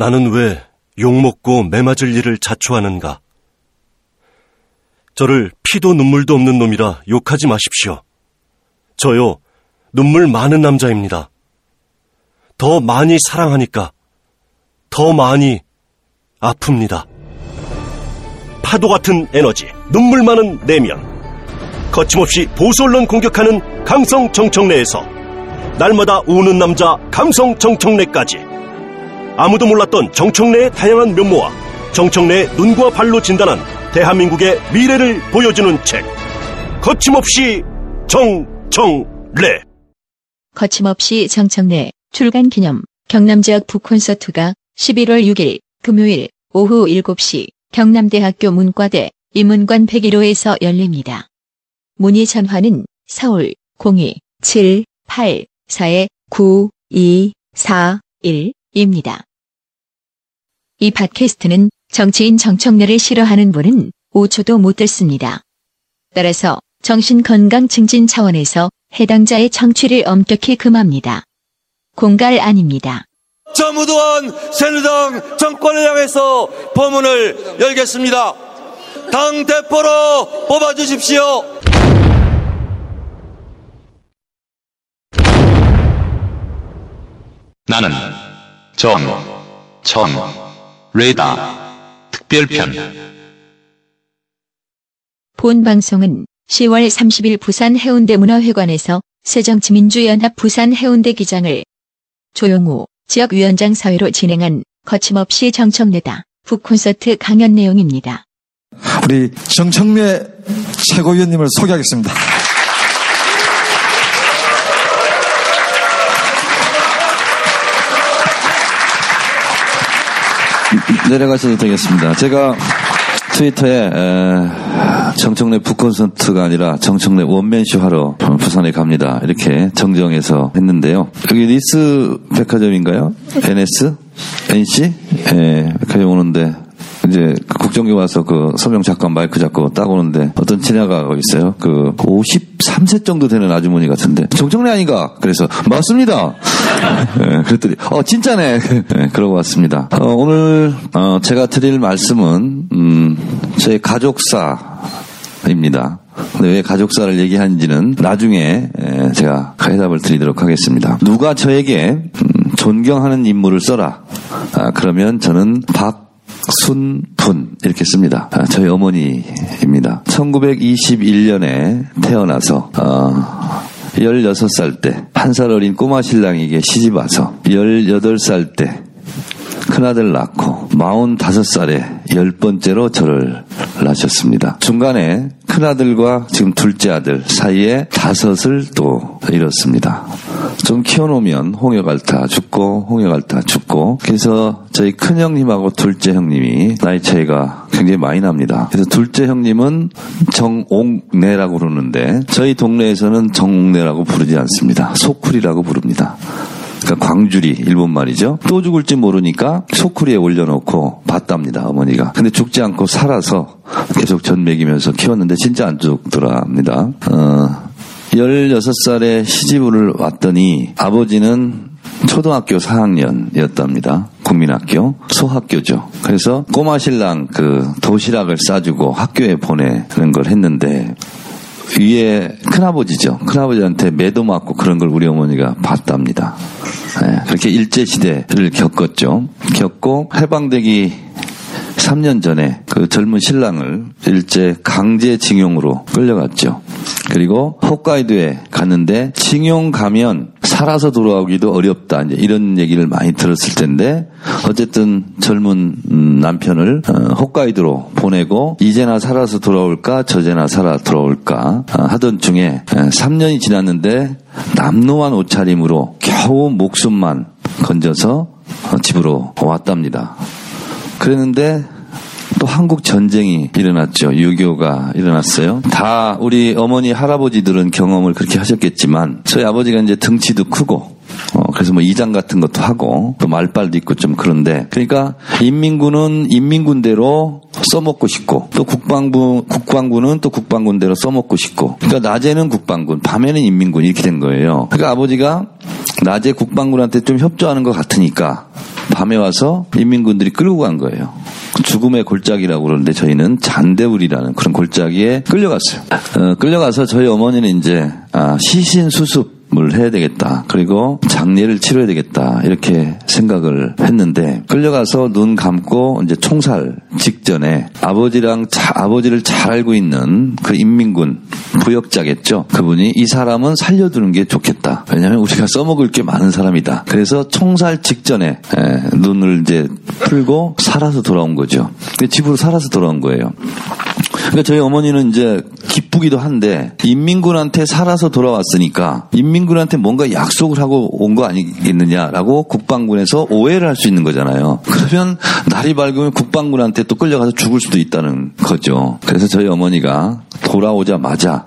나는 왜 욕먹고 매맞을 일을 자초하는가? 저를 피도 눈물도 없는 놈이라 욕하지 마십시오. 저요, 눈물 많은 남자입니다. 더 많이 사랑하니까 더 많이 아픕니다. 파도 같은 에너지, 눈물 많은 내면, 거침없이 보수 언론 공격하는 강성 정청래에서 날마다 우는 남자 감성 정청래까지 아무도 몰랐던 정청래의 다양한 면모와 정청래의 눈과 발로 진단한 대한민국의 미래를 보여주는 책 거침없이 정청래 거침없이 정청래 출간 기념 경남 지역 북콘서트가 11월 6일 금요일 오후 7시 경남대학교 문과대 인문관 101호에서 열립니다. 문의 전화는 서울 02-784-9241입니다. 이 팟캐스트는 정치인 정청래를 싫어하는 분은 5초도 못 듣습니다. 따라서 정신건강 증진 차원에서 해당자의 청취를 엄격히 금합니다. 공갈 아닙니다. 저무도한 새누리당 정권을 향해서 법문을 열겠습니다. 당 대표로 뽑아주십시오. 나는 정, 청, 레다 특별편 본 방송은 10월 30일 부산 해운대 문화회관에서 새정치민주연합 부산 해운대 기장을 조용호 지역위원장 사회로 진행한 거침없이 정청래다 북콘서트 강연 내용입니다. 우리 정청래 최고위원님을 소개하겠습니다. 내려가셔도 되겠습니다. 제가 트위터에 정청래 북콘서트가 아니라 정청래 원맨쇼 하러 부산에 갑니다. 이렇게 정정해서 했는데요. 여기 NC 백화점인가요? NC? NC? 예, 백화점 오는데 이제 국정기 와서 그 서명 잠깐 마이크 잡고 딱 오는데 어떤 지나가고 있어요. 그 53세 정도 되는 아주머니 같은데 정청래 아닌가? 그래서 맞습니다. 네, 그랬더니 어 진짜네. 네, 그러고 왔습니다. 어, 오늘 어, 제가 드릴 말씀은 음, 저희 가족사입니다. 근데 왜 가족사를 얘기하는지는 나중에 제가 해답을 드리도록 하겠습니다. 누가 저에게 음, 존경하는 인물을 써라. 아, 그러면 저는 박 순분 이렇게 씁니다. 아, 저희 어머니입니다. 1921년에 태어나서 어, 16살 때 한 살 어린 꼬마 신랑에게 시집 와서 18살 때 큰아들 낳고 45살에 열 번째로 저를 낳으셨습니다. 중간에 큰아들과 지금 둘째 아들 사이에 다섯을 또 잃었습니다. 좀 키워놓으면 홍여갈타 죽고 홍여갈타 죽고 그래서 저희 큰 형님하고 둘째 형님이 나이 차이가 굉장히 많이 납니다. 그래서 둘째 형님은 정옥내라고 부르는데 저희 동네에서는 정옥내라고 부르지 않습니다. 소쿨이라고 부릅니다. 그러니까 광주리 일본 말이죠. 또 죽을지 모르니까 소쿠리에 올려놓고 봤답니다 어머니가. 근데 죽지 않고 살아서 계속 전 먹이면서 키웠는데 진짜 안 죽더랍니다. 어, 16살에 시집을 왔더니 아버지는 초등학교 4학년이었답니다. 국민학교 소학교죠. 그래서 꼬마 신랑 그 도시락을 싸주고 학교에 보내는 걸 했는데 위에 큰아버지죠. 큰아버지한테 매도 맞고 그런 걸 우리 어머니가 봤답니다. 네, 그렇게 일제시대를 겪었죠. 겪고 해방되기 3년 전에 그 젊은 신랑을 일제 강제징용으로 끌려갔죠. 그리고 홋카이도에 갔는데 징용 가면 살아서 돌아오기도 어렵다. 이제 이런 얘기를 많이 들었을 텐데 어쨌든 젊은 음, 남편을 어, 홋카이도로 보내고 이제나 살아서 돌아올까 저제나 살아 돌아올까 어, 하던 중에 3년이 지났는데 남노한 옷차림으로 겨우 목숨만 건져서 어, 집으로 왔답니다. 그랬는데 또 한국 전쟁이 일어났죠. 유교가 일어났어요. 다 우리 어머니 할아버지들은 경험을 그렇게 하셨겠지만 저희 아버지가 이제 등치도 크고 어, 그래서 뭐 이장 같은 것도 하고 또 말빨도 있고 좀 그런데 그러니까 인민군은 인민군대로 써먹고 싶고 또 국방부 국방군은 또 국방군대로 써먹고 싶고 그러니까 낮에는 국방군 밤에는 인민군 이렇게 된 거예요. 그러니까 아버지가 낮에 국방군한테 좀 협조하는 것 같으니까 밤에 와서 인민군들이 끌고 간 거예요. 죽음의 골짜기라고 그러는데 저희는 잔대울이라는 그런 골짜기에 끌려갔어요. 어, 끌려가서 저희 어머니는 이제 아, 시신 수습 을 해야 되겠다. 그리고 장례를 치러야 되겠다. 이렇게 생각을 했는데 끌려가서 눈 감고 이제 총살 직전에 아버지랑 자, 아버지를 잘 알고 있는 그 인민군 부역자겠죠. 그분이 이 사람은 살려두는 게 좋겠다. 왜냐하면 우리가 써먹을 게 많은 사람이다. 그래서 총살 직전에 에, 눈을 이제 풀고 살아서 돌아온 거죠. 집으로 살아서 돌아온 거예요. 그러니까 저희 어머니는 이제 기쁘기도 한데 인민군한테 살아서 돌아왔으니까 인민군한테 뭔가 약속을 하고 온 거 아니겠느냐라고 국방군에서 오해를 할 수 있는 거잖아요. 그러면 날이 밝으면 국방군한테 또 끌려가서 죽을 수도 있다는 거죠. 그래서 저희 어머니가 돌아오자마자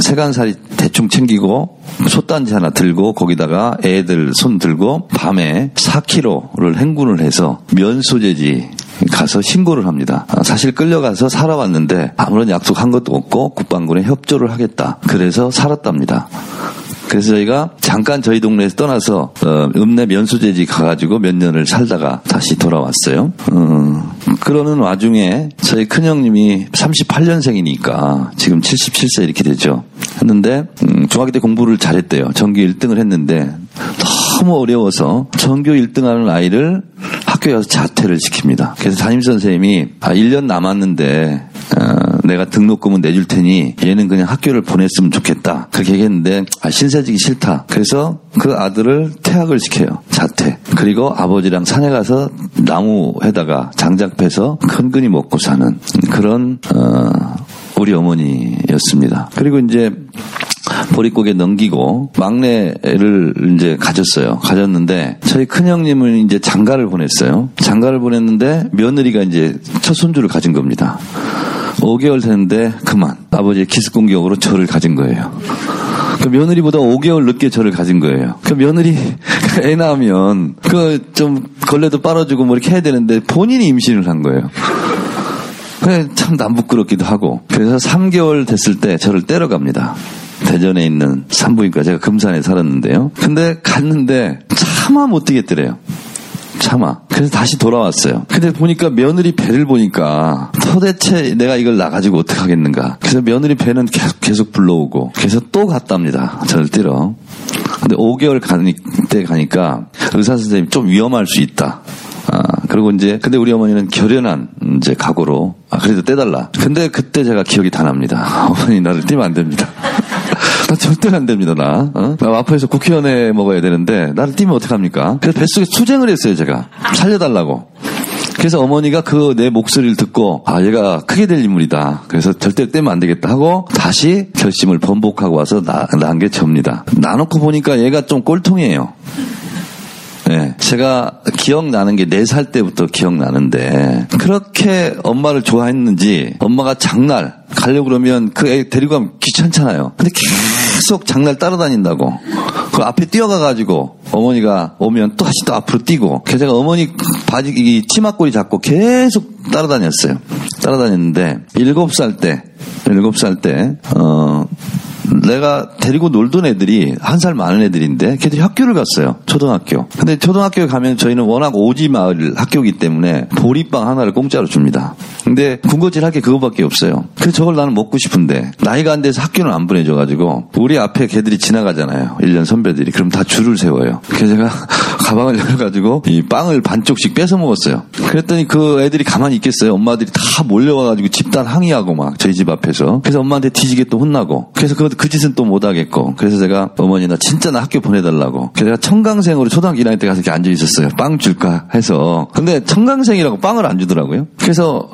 세간살이 대충 챙기고 솥단지 하나 들고 거기다가 애들 손 들고 밤에 4km를 행군을 해서 면소재지 가서 신고를 합니다. 아, 사실 끌려가서 살아왔는데 아무런 약속한 것도 없고 국방군에 협조를 하겠다. 그래서 살았답니다. 그래서 저희가 잠깐 저희 동네에서 떠나서 어, 읍내 면수제지 가가지고 몇 년을 살다가 다시 돌아왔어요. 어, 그러는 와중에 저희 큰형님이 38년생이니까 지금 77세 이렇게 되죠. 했는데 음, 중학교 때 공부를 잘했대요. 전교 1등을 했는데 너무 어려워서 전교 1등하는 아이를 학교에 가서 자퇴를 시킵니다. 그래서 담임선생님이 아, 1년 남았는데 어, 내가 등록금은 내줄 테니 얘는 그냥 학교를 보냈으면 좋겠다. 그렇게 얘기했는데 아, 신세지기 싫다. 그래서 그 아들을 퇴학을 시켜요. 자퇴. 그리고 아버지랑 산에 가서 나무에다가 장작 패서 큰근히 먹고 사는 그런 어, 우리 어머니였습니다. 그리고 이제 보릿고개 넘기고 막내를 이제 가졌어요. 가졌는데 저희 큰형님은 이제 장가를 보냈어요. 장가를 보냈는데 며느리가 이제 첫 손주를 가진 겁니다. 5개월 됐는데 그만 아버지의 키스 공격으로 저를 가진 거예요. 그 며느리보다 5개월 늦게 저를 가진 거예요. 그 며느리 애 낳으면 그 좀 걸레도 빨아주고 뭐 이렇게 해야 되는데 본인이 임신을 한 거예요. 참 남부끄럽기도 하고 그래서 3개월 됐을 때 저를 때려갑니다. 대전에 있는 산부인과 제가 금산에 살았는데요. 근데 갔는데 차마 못 뛰겠더래요. 차마. 그래서 다시 돌아왔어요. 근데 보니까 며느리 배를 보니까 도대체 내가 이걸 나가지고 어떻게 하겠는가. 그래서 며느리 배는 계속, 계속 불러오고 그래서 또 갔답니다. 저를 뛰러. 근데 5개월 가니, 때 가니까 의사 선생님이 좀 위험할 수 있다. 아, 그리고 이제, 근데 우리 어머니는 결연한 이제 각오로, 아, 그래도 떼달라. 근데 그때 제가 기억이 다 납니다. 어머니 나를 뛰면 안 됩니다. 나 절대 안 됩니다, 나. 어? 나 마포에서 국회의원에 먹어야 되는데, 나를 뛰면 어떡합니까? 그래서 뱃속에 수쟁을 했어요, 제가. 살려달라고. 그래서 어머니가 그 내 목소리를 듣고 아 얘가 크게 될 인물이다. 그래서 절대 떼면 안 되겠다 하고 다시 결심을 번복하고 와서 나 난 게 접니다. 나놓고 보니까 얘가 좀 꼴통이에요. 네, 제가 기억나는 게 4살 때부터 기억나는데 그렇게 엄마를 좋아했는지 엄마가 장날 가려고 그러면 그 애 데리고 가면 귀찮잖아요. 근데 계속 장날 따라다닌다고. 그 앞에 뛰어가가지고 어머니가 오면 또 다시 또 앞으로 뛰고 그래서 제가 어머니 바지 이 치마꼬리 잡고 계속 따라다녔어요. 따라다녔는데 7살 때 7살 때 어, 내가 데리고 놀던 애들이 한 살 많은 애들인데 걔들이 학교를 갔어요. 초등학교. 근데 초등학교에 가면 저희는 워낙 오지 마을 학교이기 때문에 보리빵 하나를 공짜로 줍니다. 근데 군것질 할 게 그거밖에 없어요. 그래서 저걸 나는 먹고 싶은데 나이가 안 돼서 학교는 안 보내줘가지고 우리 앞에 걔들이 지나가잖아요. 1년 선배들이. 그럼 다 줄을 세워요. 그래서 제가 가방을 열어가지고 이 빵을 반쪽씩 뺏어 먹었어요. 그랬더니 그 애들이 가만히 있겠어요. 엄마들이 다 몰려와가지고 집단 항의하고 막 저희 집 앞에서. 그래서 엄마한테 뒤지게 또 혼나고. 그래서 그, 그 짓은 또 못하겠고. 그래서 제가 어머니 나 진짜 나 학교 보내달라고. 그래서 제가 청강생으로 초등학교 1학년 때 가서 이렇게 앉아 있었어요. 빵 줄까 해서. 근데 청강생이라고 빵을 안 주더라고요. 그래서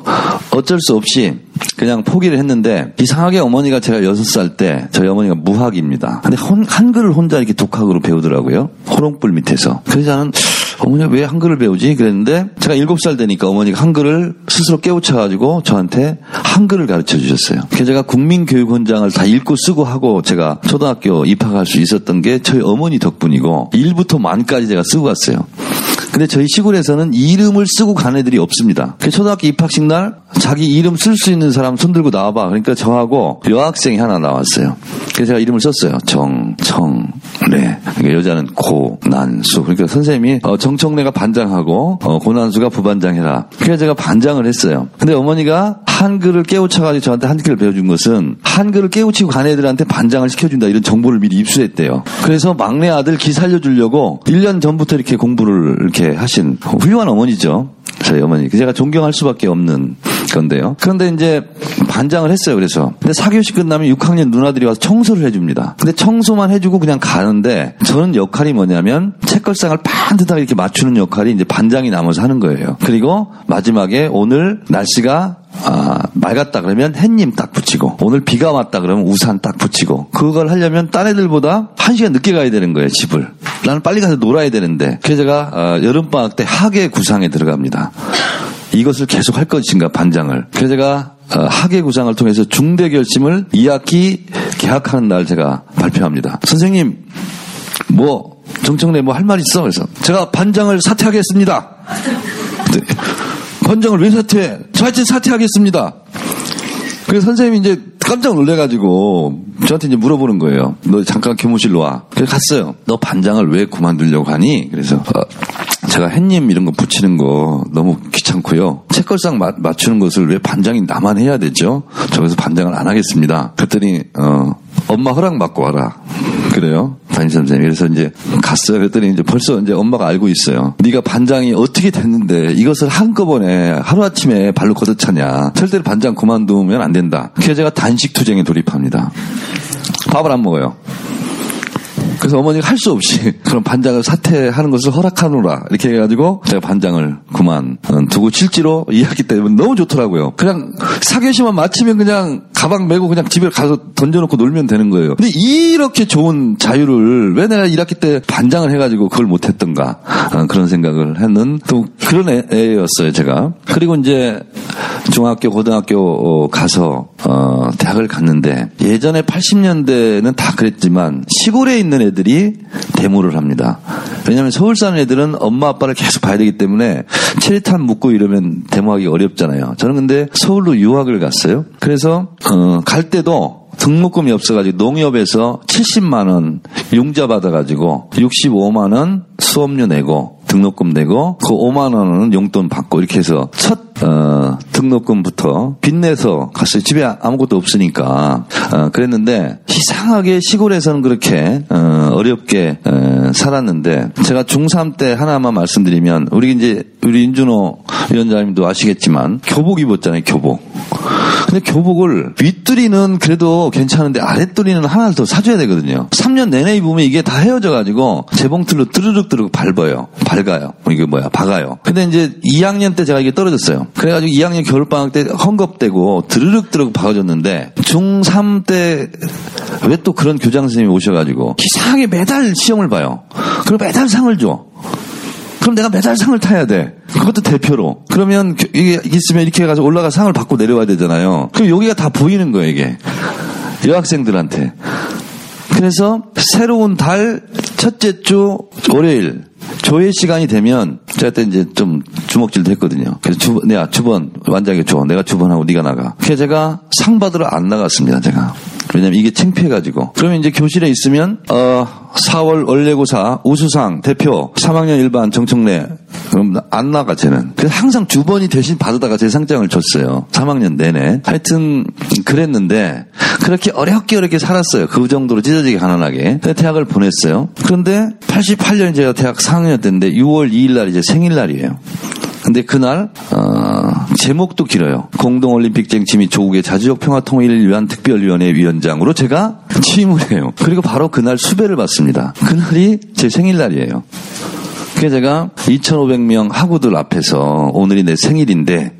어쩔 수 없이 그냥 포기를 했는데 이상하게 어머니가 제가 6살 때 저희 어머니가 무학입니다. 근데 혼, 한글을 혼자 이렇게 독학으로 배우더라고요. 호롱불 밑에서. 그래서 저는 어머니가 왜 한글을 배우지? 그랬는데 제가 7살 되니까 어머니가 한글을 스스로 깨우쳐가지고 저한테 한글을 가르쳐 주셨어요. 그래서 제가 국민교육원장을 다 읽고 쓰고 하고 제가 초등학교 입학할 수 있었던 게 저희 어머니 덕분이고 1부터 만까지 제가 쓰고 갔어요. 근데 저희 시골에서는 이름을 쓰고 간 애들이 없습니다. 그 초등학교 입학식 날 자기 이름 쓸 수 있는 사람 손 들고 나와봐. 그러니까 저하고 여학생이 하나 나왔어요. 그래서 제가 이름을 썼어요. 정, 청, 래. 그러니까 여자는 고, 난, 수. 그러니까 선생님이 어, 정청래가 반장하고 어, 고난수가 부반장해라. 그래서 제가 반장을 했어요. 근데 어머니가 한글을 깨우쳐가지고 저한테 한글을 배워준 것은 한글을 깨우치고 간 애들한테 반장을 시켜준다 이런 정보를 미리 입수했대요. 그래서 막내 아들 기 살려주려고 1년 전부터 이렇게 공부를 이렇게 하신 훌륭한 어머니죠. 저희 어머니. 제가 존경할 수밖에 없는 건데요. 그런데 이제 반장을 했어요. 그래서. 근데 4교시 끝나면 6학년 누나들이 와서 청소를 해줍니다. 근데 청소만 해주고 그냥 가는데 저는 역할이 뭐냐면 책걸상을 반듯하게 이렇게 맞추는 역할이 이제 반장이 남아서 하는 거예요. 그리고 마지막에 오늘 날씨가 아, 맑았다 그러면 햇님 딱 붙이고 오늘 비가 왔다 그러면 우산 딱 붙이고 그걸 하려면 딴 애들보다 한 시간 늦게 가야 되는 거예요 집을. 나는 빨리 가서 놀아야 되는데 그래서 제가 어, 여름방학 때 학예 구상에 들어갑니다. 이것을 계속 할 것인가 반장을. 그래서 제가 어, 학예 구상을 통해서 중대 결심을 2학기 개학하는 날 제가 발표합니다. 선생님 뭐 정청래 뭐 할 말 있어? 그래서 제가 반장을 사퇴하겠습니다 네. 반장을 왜 사퇴해? 저 하여튼 사퇴하겠습니다. 그래서 선생님이 이제 깜짝 놀래가지고 저한테 이제 물어보는 거예요. 너 잠깐 교무실로 와. 그래서 갔어요. 너 반장을 왜 그만두려고 하니? 그래서 어, 제가 햇님 이런 거 붙이는 거 너무 귀찮고요. 책걸상 마, 맞추는 것을 왜 반장이 나만 해야 되죠? 저기서 반장을 안 하겠습니다. 그랬더니 어, 엄마 허락 받고 와라. 그래요. 담임 선생님. 그래서 이제 갔어요. 그랬더니 이제 벌써 이제 엄마가 알고 있어요. 네가 반장이 어떻게 됐는데 이것을 한꺼번에 하루아침에 발로 걷어차냐. 절대로 반장 그만두면 안 된다. 그래서 제가 단식 투쟁에 돌입합니다. 밥을 안 먹어요. 그래서 어머니가 할 수 없이 그럼 반장을 사퇴하는 것을 허락하노라 이렇게 해가지고 제가 반장을 그만 두고 실제로 이해했기 때문에 너무 좋더라고요. 그냥 사교시만 마치면 그냥 가방 메고 그냥 집에 가서 던져놓고 놀면 되는 거예요. 근데 이렇게 좋은 자유를 왜 내가 1학기 때 반장을 해가지고 그걸 못했던가 어, 그런 생각을 했는 또 그런 애, 였어요 제가. 그리고 이제 중학교 고등학교 가서 어, 대학을 갔는데 예전에 80년대는 다 그랬지만 시골에 있는 애들이 데모를 합니다. 왜냐하면 서울 사는 애들은 엄마 아빠를 계속 봐야 되기 때문에 체리탄 묻고 이러면 데모하기 어렵잖아요. 저는 근데 서울로 유학을 갔어요. 그래서 어, 갈 때도 등록금이 없어가지고 농협에서 70만 원 융자 받아가지고 65만 원 수업료 내고 등록금 내고 그 5만 원은 용돈 받고 이렇게 해서 첫 어, 등록금부터 빚내서 갔어요. 집에 아무것도 없으니까 어, 그랬는데 이상하게 시골에서는 그렇게 어, 어렵게 어, 살았는데 제가 중3 때 하나만 말씀드리면 우리 이제 우리 인준호 위원장님도 아시겠지만 교복 입었잖아요. 교복. 근데 교복을 윗두리는 그래도 괜찮은데 아랫두리는 하나를 더 사줘야 되거든요. 3년 내내 입으면 이게 다 헤어져가지고 재봉틀로 뜨르륵뜨르륵 밟아요. 밝아요. 이게 뭐야? 박아요. 근데 이제 2학년 때 제가 이게 떨어졌어요. 그래가지고 2학년 겨울방학 때 헝겊대고 드르륵 드르륵 박아줬는데 중3 때 왜 또 그런 교장 선생님이 오셔가지고 이상하게 매달 시험을 봐요. 그리고 매달 상을 줘. 그럼 내가 매달 상을 타야 돼. 그것도 대표로. 그러면 이게 있으면 이렇게 가서 올라가 상을 받고 내려와야 되잖아요. 그럼 여기가 다 보이는 거예요, 이게. 여학생들한테. 그래서 새로운 달 첫째 주 월요일 조회 시간이 되면 제가 그때 이제 좀 주먹질도 했거든요. 그래서 주, 내가 주번 완장에 줘. 내가 주번하고 네가 나가. 그래서 제가 상 받으러 안 나갔습니다. 제가. 왜냐면 이게 창피해가지고. 그러면 이제 교실에 있으면 어 4월 원래고사 우수상 대표 3학년 일반 정청래 그럼 안 나가 쟤는. 그래서 항상 주번이 대신 받아다가 제 상장을 줬어요. 3학년 내내. 하여튼 그랬는데 그렇게 어렵게 어렵게 살았어요. 그 정도로 찢어지게 가난하게. 대학을 보냈어요. 그런데 88년 제가 대학 4학년 때인데 6월 2일 날 이제 생일날이에요. 근데 그날 어, 제목도 길어요. 공동올림픽 쟁취 및 조국의 자주적 평화 통일을 위한 특별위원회 위원장으로 제가 취임을 해요. 그리고 바로 그날 수배를 받습니다. 그날이 제 생일날이에요. 그래서 제가 2,500명 학우들 앞에서 오늘이 내 생일인데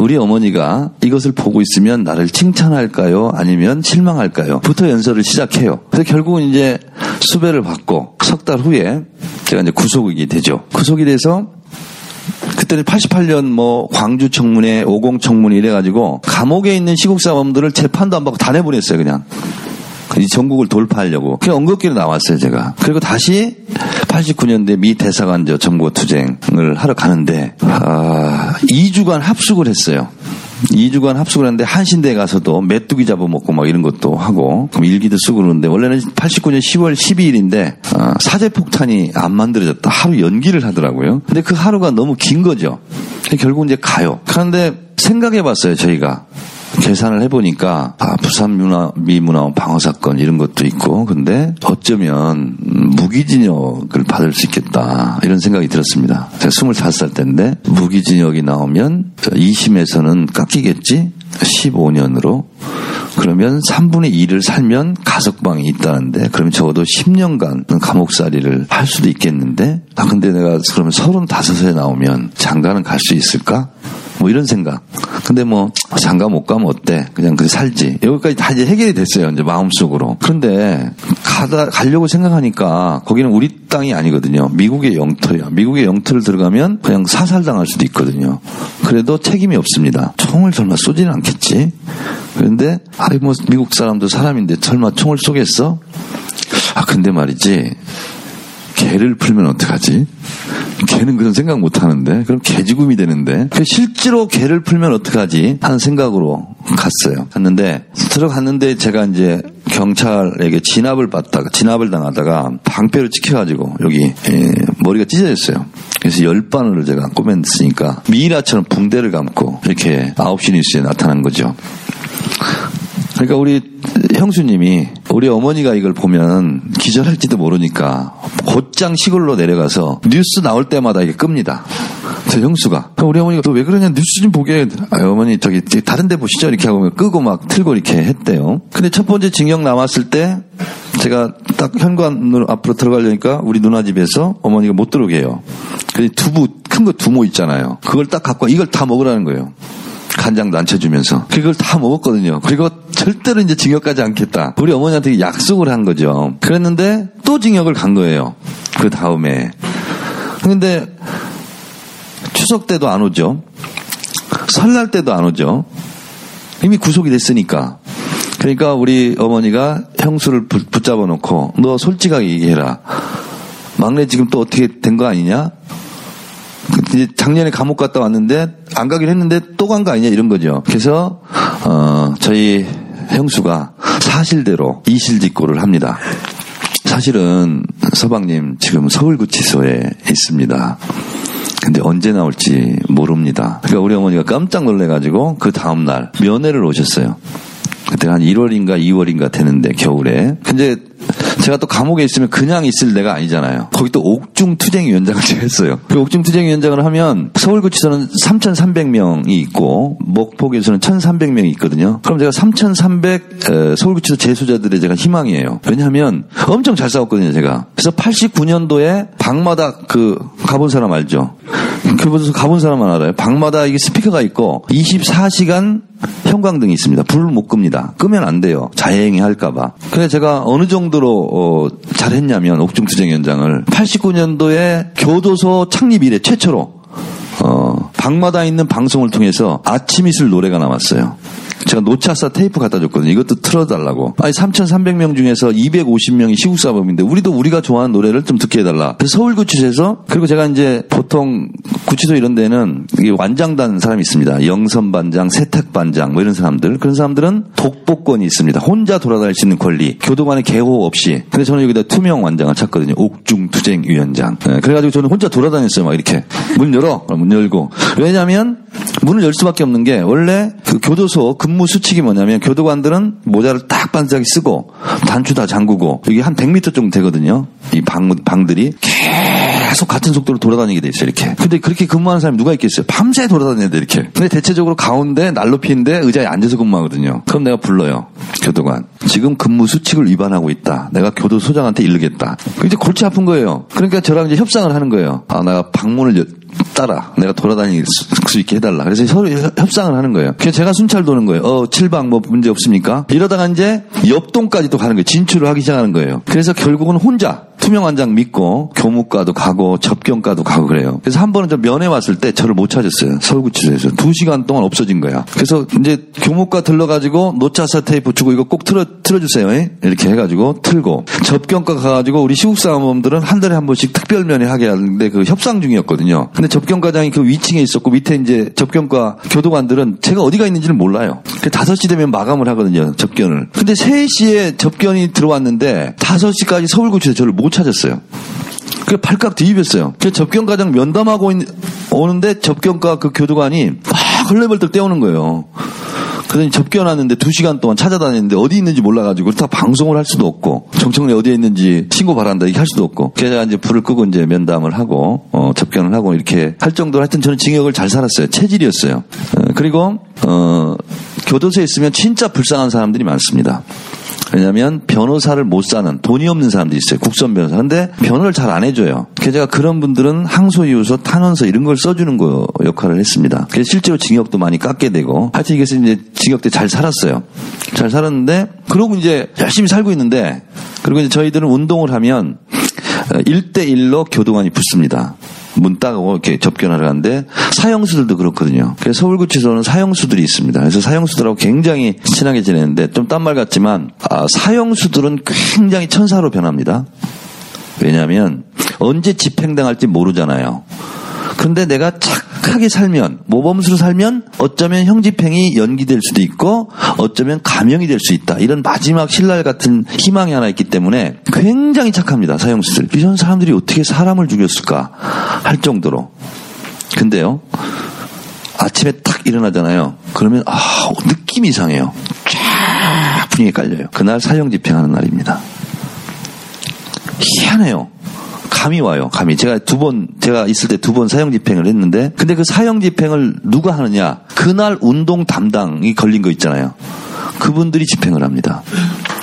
우리 어머니가 이것을 보고 있으면 나를 칭찬할까요? 아니면 실망할까요? 부터 연설을 시작해요. 그래서 결국은 이제 수배를 받고 석 달 후에 제가 이제 구속이 되죠. 구속이 돼서 그때는 88년 뭐 광주 청문회, 오공 청문회 이래가지고 감옥에 있는 시국 사범들을 재판도 안 받고 다 내보냈어요 그냥. 이 전국을 돌파하려고. 그냥 언급기로 나왔어요, 제가. 그리고 다시 89년대 미 대사관 저 정보 투쟁을 하러 가는데, 아, 2주간 합숙을 했어요. 2주간 합숙을 했는데 한신대에 가서도 메뚜기 잡아먹고 막 이런 것도 하고 그럼 일기도 쓰고 그러는데 원래는 89년 10월 12일인데 아, 사제폭탄이 안 만들어졌다 하루 연기를 하더라고요. 근데 그 하루가 너무 긴 거죠. 결국 이제 가요. 그런데 생각해봤어요 저희가 계산을 해보니까 아, 부산 문화 미문화원 방어 사건 이런 것도 있고 근데 어쩌면 무기징역을 받을 수 있겠다 이런 생각이 들었습니다. 제가 25살 때인데 무기징역이 나오면 2심에서는 깎이겠지 15년으로 그러면 3분의 2를 살면 가석방이 있다는데 그러면 적어도 10년간 감옥살이를 할 수도 있겠는데 아 근데 내가 그러면 35에 나오면 장가는 갈 수 있을까? 뭐 이런 생각. 근데 뭐 장가 못 가면 어때? 그냥 그렇게 살지. 여기까지 다 이제 해결이 됐어요. 이제 마음속으로. 그런데 가다 가려고 생각하니까 거기는 우리 땅이 아니거든요. 미국의 영토야. 미국의 영토를 들어가면 그냥 사살당할 수도 있거든요. 그래도 책임이 없습니다. 총을 설마 쏘지는 않겠지. 그런데 아이 뭐 미국 사람도 사람인데 설마 총을 쏘겠어? 아 근데 말이지 개를 풀면 어떡하지? 개는 그런 생각 못 하는데 그럼 개죽음이 되는데 그 실제로 개를 풀면 어떡하지 하는 생각으로 갔어요. 갔는데 들어갔는데 제가 이제 경찰에게 진압을 받다가 진압을 당하다가 방패를 찍혀가지고 여기 예, 머리가 찢어졌어요. 그래서 열 바늘을 제가 꼬맸으니까 미이라처럼 붕대를 감고 이렇게 9시 뉴스에 나타난 거죠. 그러니까 우리 형수님이 우리 어머니가 이걸 보면 기절할지도 모르니까 곧장 시골로 내려가서 뉴스 나올 때마다 이게 끕니다. 제 형수가. 우리 어머니가 너 왜 그러냐 뉴스 좀 보게. 아, 어머니 저기 다른 데 보시죠. 이렇게 하고 끄고 막 틀고 이렇게 했대요. 근데 첫 번째 징역 남았을 때 제가 딱 현관으로 앞으로 들어가려니까 우리 누나 집에서 어머니가 못 들어오게 해요. 근데 두부 큰 거 두모 있잖아요. 그걸 딱 갖고 이걸 다 먹으라는 거예요. 간장도 안 쳐주면서 그걸 다 먹었거든요. 그리고 절대로 이제 징역까지 않겠다. 우리 어머니한테 약속을 한 거죠. 그랬는데 또 징역을 간 거예요. 그 다음에. 근데 추석 때도 안 오죠. 설날 때도 안 오죠. 이미 구속이 됐으니까. 그러니까 우리 어머니가 형수를 붙잡아 놓고 너 솔직하게 얘기해라. 막내 지금 또 어떻게 된 거 아니냐? 작년에 감옥 갔다 왔는데 안 가긴 했는데 또 간 거 아니냐 이런 거죠. 그래서 어 저희 형수가 사실대로 이실직고를 합니다. 사실은 서방님 지금 서울구치소에 있습니다. 근데 언제 나올지 모릅니다. 그러니까 우리 어머니가 깜짝 놀래가지고 그 다음날 면회를 오셨어요. 그때 한 1월인가 2월인가 되는데 겨울에. 근데 제가 또 감옥에 있으면 그냥 있을 내가 아니잖아요. 거기 또 옥중 투쟁위원장을 제가 했어요. 그 옥중 투쟁위원장을 하면 서울구치소는 3,300명이 있고 목포에서는 1,300명이 있거든요. 그럼 제가 3,300 서울구치소 재소자들의 제가 희망이에요. 왜냐하면 엄청 잘 싸웠거든요, 제가. 그래서 89년도에 방마다 그 가본 사람 알죠? 그곳에서 가본 사람만 알아요. 방마다 이게 스피커가 있고 24시간 형광등이 있습니다. 불을 못 끕니다. 끄면 안 돼요. 자해행위 할까봐. 그래 제가 어느 정도로 어, 잘했냐면 옥중투쟁위원장을 89년도에 교도소 창립 이래 최초로 어, 방마다 있는 방송을 통해서 아침 이슬 노래가 나왔어요. 제가 노차사 테이프 갖다 줬거든요. 이것도 틀어달라고. 아니 3,300명 중에서 250명이 시국사범인데 우리도 우리가 좋아하는 노래를 좀 듣게 해달라. 그래서 서울구치소에서 그리고 제가 이제 보통 구치소 이런 데는 완장단 사람이 있습니다. 영선반장, 세탁반장 뭐 이런 사람들. 그런 사람들은 독보권이 있습니다. 혼자 돌아다닐 수 있는 권리. 교도관의 개호 없이. 그래서 저는 여기다 투명 완장을 찾거든요. 옥중투쟁위원장. 네, 그래가지고 저는 혼자 돌아다녔어요. 막 이렇게. 문 열어. 문 열고. 왜냐하면 문을 열 수밖에 없는 게 원래 그 교도소 근무 수칙이 뭐냐면 교도관들은 모자를 딱 반짝이 쓰고 단추 다 잠그고 여기 한 100m 정도 되거든요. 이 방, 방들이 계속 같은 속도로 돌아다니게 돼 있어요. 이렇게. 근데 그렇게 근무하는 사람이 누가 있겠어요? 밤새 돌아다녀야 돼 이렇게. 근데 대체적으로 가운데 난로피인데 의자에 앉아서 근무하거든요. 그럼 내가 불러요. 교도관. 지금 근무 수칙을 위반하고 있다. 내가 교도소장한테 이르겠다. 이제 골치 아픈 거예요. 그러니까 저랑 이제 협상을 하는 거예요. 아, 내가 방문을 따라 내가 돌아다닐 수 있게 해달라. 그래서 서로 협상을 하는 거예요. 그래서 제가 순찰 도는 거예요. 어, 7방 뭐 문제 없습니까? 이러다가 이제 옆동까지 또 가는 거예요. 진출을 하기 시작하는 거예요. 그래서 결국은 혼자 투명 한장 믿고 교무과도 가고 접경과도 가고 그래요. 그래서 한 번은 저 면회 왔을 때 저를 못 찾았어요. 서울구치소에서 두 시간 동안 없어진 거야. 그래서 이제 교무과 들러가지고 노차사 테이프 주고 이거 꼭 틀어 틀어주세요. 예? 이렇게 해가지고 틀고 접경과 가가지고 우리 시국 사모님들은 한 달에 한 번씩 특별 면회 하게 하는데 그 협상 중이었거든요. 근데 접경과장이 그 위층에 있었고 밑에 이제 접경과 교도관들은 제가 어디가 있는지를 몰라요. 그 5시 되면 마감을 하거든요. 접견을. 근데 3시에 접견이 들어왔는데 5시까지 서울구치소에 저를 못 찾았어요. 그 발칵 뒤집혔어요. 그 접견과장 면담하고 있, 오는데 접견과 그 교도관이 막 헐레벌떡 떼오는 거예요. 그러더니 접견하는데 두 시간 동안 찾아다녔는데 어디 있는지 몰라가지고 다 방송을 할 수도 없고 정청래 어디에 있는지 신고 바란다 이렇게 할 수도 없고 그래서 이제 불을 끄고 이제 면담을 하고 어, 접견을 하고 이렇게 할 정도로 하여튼 저는 징역을 잘 살았어요 체질이었어요 어, 그리고 어, 교도소에 있으면 진짜 불쌍한 사람들이 많습니다. 왜냐하면 변호사를 못 사는 돈이 없는 사람들이 있어요. 국선 변호사. 근데 변호를 잘 안 해줘요. 그래서 제가 그런 분들은 항소 이유서, 탄원서 이런 걸 써주는 거 역할을 했습니다. 그래서 실제로 징역도 많이 깎게 되고 하여튼 이게 이제 징역 때 잘 살았어요. 잘 살았는데 그러고 이제 열심히 살고 있는데 그리고 이제 저희들은 운동을 하면 1대1로 교도관이 붙습니다. 문 따고 이렇게 접견하러 가는데 사형수들도 그렇거든요. 그래서 서울구치소는 사형수들이 있습니다. 그래서 사형수들하고 굉장히 친하게 지내는데 좀 딴 말 같지만 아, 사형수들은 굉장히 천사로 변합니다. 왜냐하면 언제 집행당할지 모르잖아요. 그런데 내가 착하게 살면 모범수로 살면 어쩌면 형집행이 연기될 수도 있고 어쩌면 감형이 될 수 있다. 이런 마지막 신랄 같은 희망이 하나 있기 때문에 굉장히 착합니다. 사형수들. 이런 사람들이 어떻게 사람을 죽였을까 할 정도로. 근데요. 아침에 딱 일어나잖아요. 그러면 아 느낌이 이상해요. 쫙 분위기 깔려요. 그날 사형 집행하는 날입니다. 희한해요. 감이 와요. 감이. 제가 두 번, 제가 있을 때 두 번 사형 집행을 했는데, 근데 그 사형 집행을 누가 하느냐? 그날 운동 담당이 걸린 거 있잖아요. 그분들이 집행을 합니다.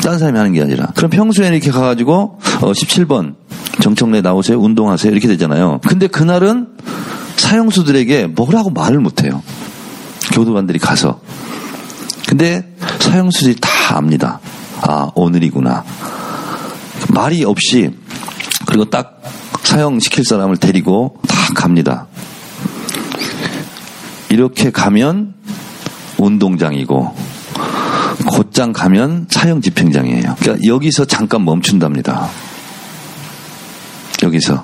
딴 사람이 하는 게 아니라. 그럼 평소에 이렇게 가가지고, 어, 17번, 정청래 나오세요, 운동하세요, 이렇게 되잖아요. 근데 그날은 사형수들에게 뭐라고 말을 못해요. 교도관들이 가서. 근데 사형수들이 다 압니다. 아, 오늘이구나. 말이 없이 그리고 딱 사형시킬 사람을 데리고 다 갑니다. 이렇게 가면 운동장이고 곧장 가면 사형 집행장이에요. 그러니까 여기서 잠깐 멈춘답니다. 여기서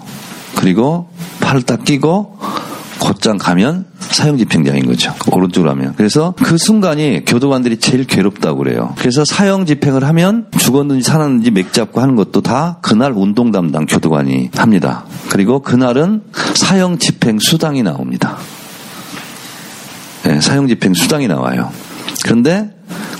그리고 팔을 딱 끼고 곧장 가면 사형 집행장인 거죠. 오른쪽으로 하면. 그래서 그 순간이 교도관들이 제일 괴롭다고 그래요. 그래서 사형 집행을 하면 죽었는지 살았는지 맥 잡고 하는 것도 다 그날 운동 담당 교도관이 합니다. 그리고 그날은 사형 집행 수당이 나옵니다. 네, 사형 집행 수당이 나와요. 그런데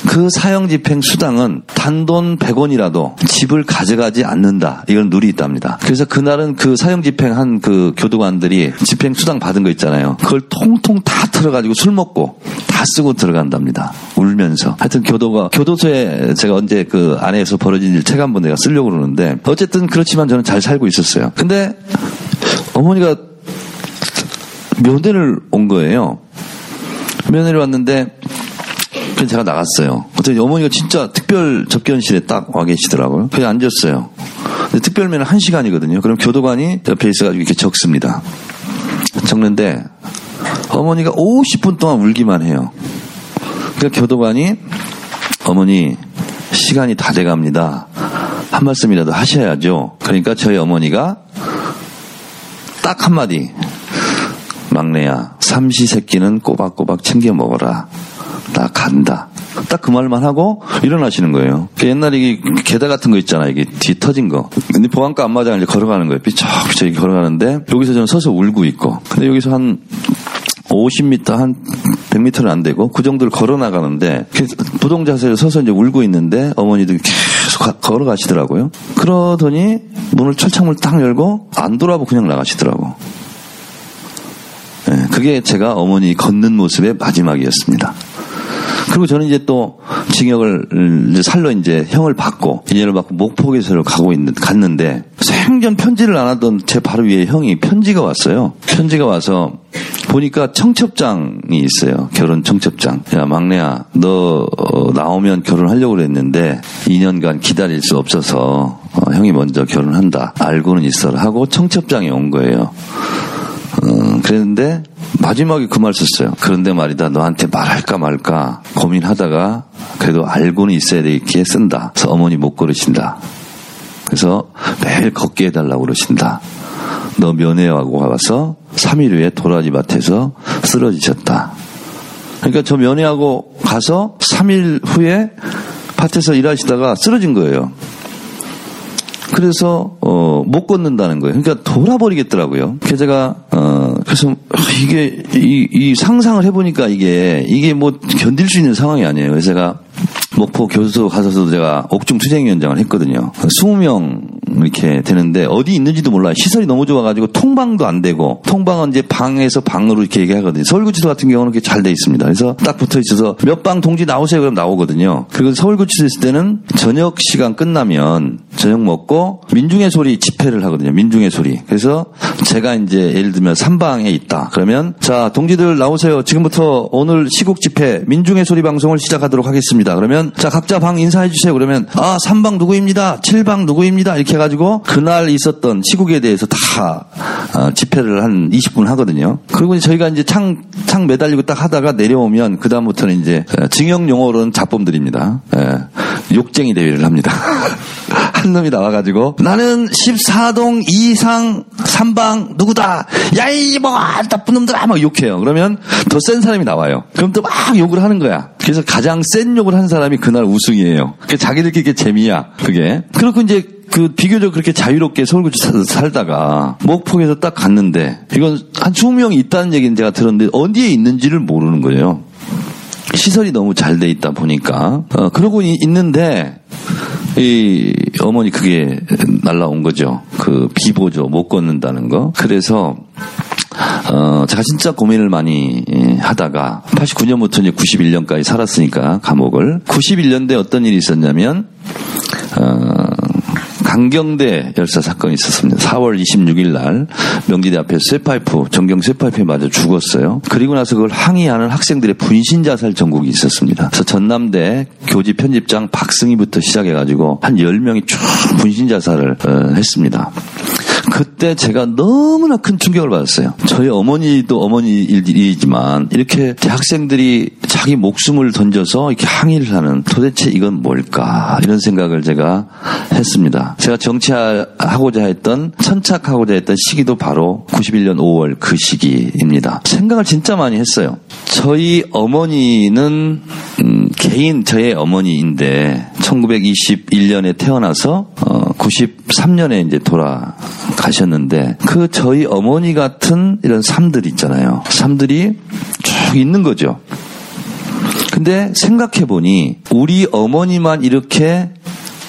그 사형 집행 수당은 단돈 100원이라도 집을 가져가지 않는다. 이건 룰이 있답니다. 그래서 그날은 그 사형 집행한 그 교도관들이 집행 수당 받은 거 있잖아요. 그걸 통통 다 틀어가지고 술 먹고 다 쓰고 들어간답니다. 울면서. 하여튼 교도가 교도소에 제가 언제 그 안에서 벌어진 일 책 한 번 내가 쓰려고 그러는데 어쨌든 그렇지만 저는 잘 살고 있었어요. 근데 어머니가 면회를 온 거예요. 면회를 왔는데 그래서 제가 나갔어요. 그랬더니 어머니가 진짜 특별 접견실에 딱 와 계시더라고요. 그래 앉았어요. 특별면은 한 시간이거든요. 그럼 교도관이 옆에 있어가지고 이렇게 적습니다. 적는데 어머니가 50분 동안 울기만 해요. 그러니까 교도관이 어머니 시간이 다 돼갑니다. 한 말씀이라도 하셔야죠. 그러니까 저희 어머니가 딱 한마디 막내야 삼시 세끼는 꼬박꼬박 챙겨 먹어라. 나 간다. 딱 그 말만 하고 일어나시는 거예요. 그 옛날에 이 계단 같은 거 있잖아. 이게 뒤 터진 거. 근데 보안과 안마장 이제 걸어가는 거예요. 삐쩍삐쩍 걸어가는데 여기서 저는 서서 울고 있고. 근데 여기서 한 50m 한 100m는 안 되고 그 정도를 걸어 나가는데 부동 자세로 서서 이제 울고 있는데 어머니도 계속 가, 걸어 가시더라고요. 그러더니 문을 철창문을 딱 열고 안 돌아보고 그냥 나가시더라고. 네, 그게 제가 어머니 걷는 모습의 마지막이었습니다. 그리고 저는 이제 또 징역을 살로 이제 형을 받고 2년을 받고 목포계서를 가고 있는 갔는데 생전 편지를 안 하던 제 바로 위에 형이 편지가 왔어요. 편지가 와서 보니까 청첩장이 있어요. 결혼 청첩장. 야 막내야 너 어, 나오면 결혼하려고 그랬는데 2년간 기다릴 수 없어서 어, 형이 먼저 결혼한다. 알고는 있어라 하고 청첩장에 온 거예요. 어, 그랬는데 마지막에 그 말 썼어요. 그런데 말이다 너한테 말할까 말까 고민하다가 그래도 알고는 있어야 되겠기에 쓴다. 그래서 어머니 못 걸으신다. 그래서 매일 걷게 해달라고 그러신다. 너 면회하고 가서 3일 후에 도라지 밭에서 쓰러지셨다. 그러니까 저 면회하고 가서 3일 후에 밭에서 일하시다가 쓰러진 거예요. 그래서 어, 못 걷는다는 거예요. 그러니까 돌아버리겠더라고요. 그래서 제가 어, 그래서 아, 이게 이, 이 상상을 해보니까 이게 이게 뭐 견딜 수 있는 상황이 아니에요. 그래서 제가 목포 교수소 가서도 제가 옥중 투쟁위원장을 했거든요. 20명 이렇게 되는데 어디 있는지도 몰라요. 시설이 너무 좋아가지고 통방도 안 되고 통방은 이제 방에서 방으로 이렇게 얘기하거든요. 서울구치소 같은 경우는 이렇게 잘 돼 있습니다. 그래서 딱 붙어 있어서 몇 방 동지 나오세요 그럼 나오거든요. 그리고 서울구치소 있을 때는 저녁 시간 끝나면 저녁 먹고 민중의 소리 집회를 하거든요. 민중의 소리. 그래서 제가 이제 예를 들면 3방에 있다. 그러면 자 동지들 나오세요. 지금부터 오늘 시국 집회 민중의 소리 방송을 시작하도록 하겠습니다. 그러면 자 각자 방 인사해 주세요. 그러면 아 3방 누구입니다. 7방 누구입니다. 이렇게 해가지고 그날 있었던 시국에 대해서 다 어, 집회를 한 20분 하거든요. 그리고 이제 저희가 이제 창, 창 매달리고 딱 하다가 내려오면 그다음부터는 이제 어, 징역 용어로는 잡범들입니다. 예, 욕쟁이 대회를 합니다. 한 놈이 나와가지고 나는 14동 이상 3방 누구다. 야이 뭐 나쁜 놈들아. 막 욕해요. 그러면 더 센 사람이 나와요. 그럼 또 막 욕을 하는 거야. 그래서 가장 센 욕을 한 사람이 그날 우승이에요. 그 자기들끼리 그게 재미야 그게. 그렇고 이제 그 비교적 그렇게 자유롭게 서울구치 살다가 목포에서 딱 갔는데 이건 한 20명이 있다는 얘기는 제가 들었는데 어디에 있는지를 모르는 거예요 시설이 너무 잘 돼 있다 보니까 어, 그러고 이- 있는데 이 어머니 그게 날라온 거죠. 그 비보죠. 못 걷는다는 거. 그래서 어, 제가 진짜 고민을 많이 예, 하다가 89년부터 이제 91년까지 살았으니까 감옥을 91년도에 어떤 일이 있었냐면 어, 강경대 열사 사건이 있었습니다. 4월 26일 날 명지대 앞에 쇠파이프, 전경 쇠파이프에 맞아 죽었어요. 그리고 나서 그걸 항의하는 학생들의 분신 자살 전국이 있었습니다. 그래서 전남대 교지 편집장 박승희부터 시작해가지고 한 10명이 쭉 분신 자살을 어, 했습니다. 그때 제가 너무나 큰 충격을 받았어요. 저희 어머니도 어머니이지만 이렇게 대학생들이 자기 목숨을 던져서 이렇게 항의를 하는 도대체 이건 뭘까 이런 생각을 제가 했습니다. 제가 정치하고자 했던 천착하고자 했던 시기도 바로 91년 5월 그 시기입니다. 생각을 진짜 많이 했어요. 저희 어머니는 음, 개인 저의 어머니인데 1921년에 태어나서 어, 93년에 이제 돌아가셨는데 그 저희 어머니 같은 이런 삶들 있잖아요. 삶들이 쭉 있는 거죠. 근데 생각해 보니 우리 어머니만 이렇게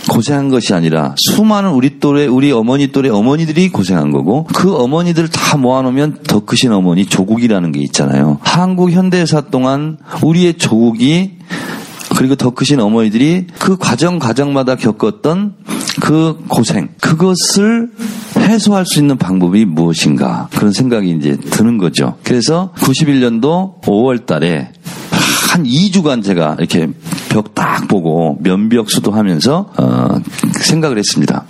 고생한 것이 아니라 수많은 우리 또래 우리 어머니 또래 어머니들이 고생한 거고 그 어머니들 다 모아놓으면 더 크신 어머니 조국이라는 게 있잖아요. 한국 현대사 동안 우리의 조국이 그리고 더 크신 어머니들이 그 과정 과정마다 겪었던 그 고생 그것을 해소할 수 있는 방법이 무엇인가 그런 생각이 이제 드는 거죠. 그래서 91년도 5월 달에 한 2주간 제가 이렇게 벽 딱 보고 면벽 수도하면서 어, 생각을 했습니다.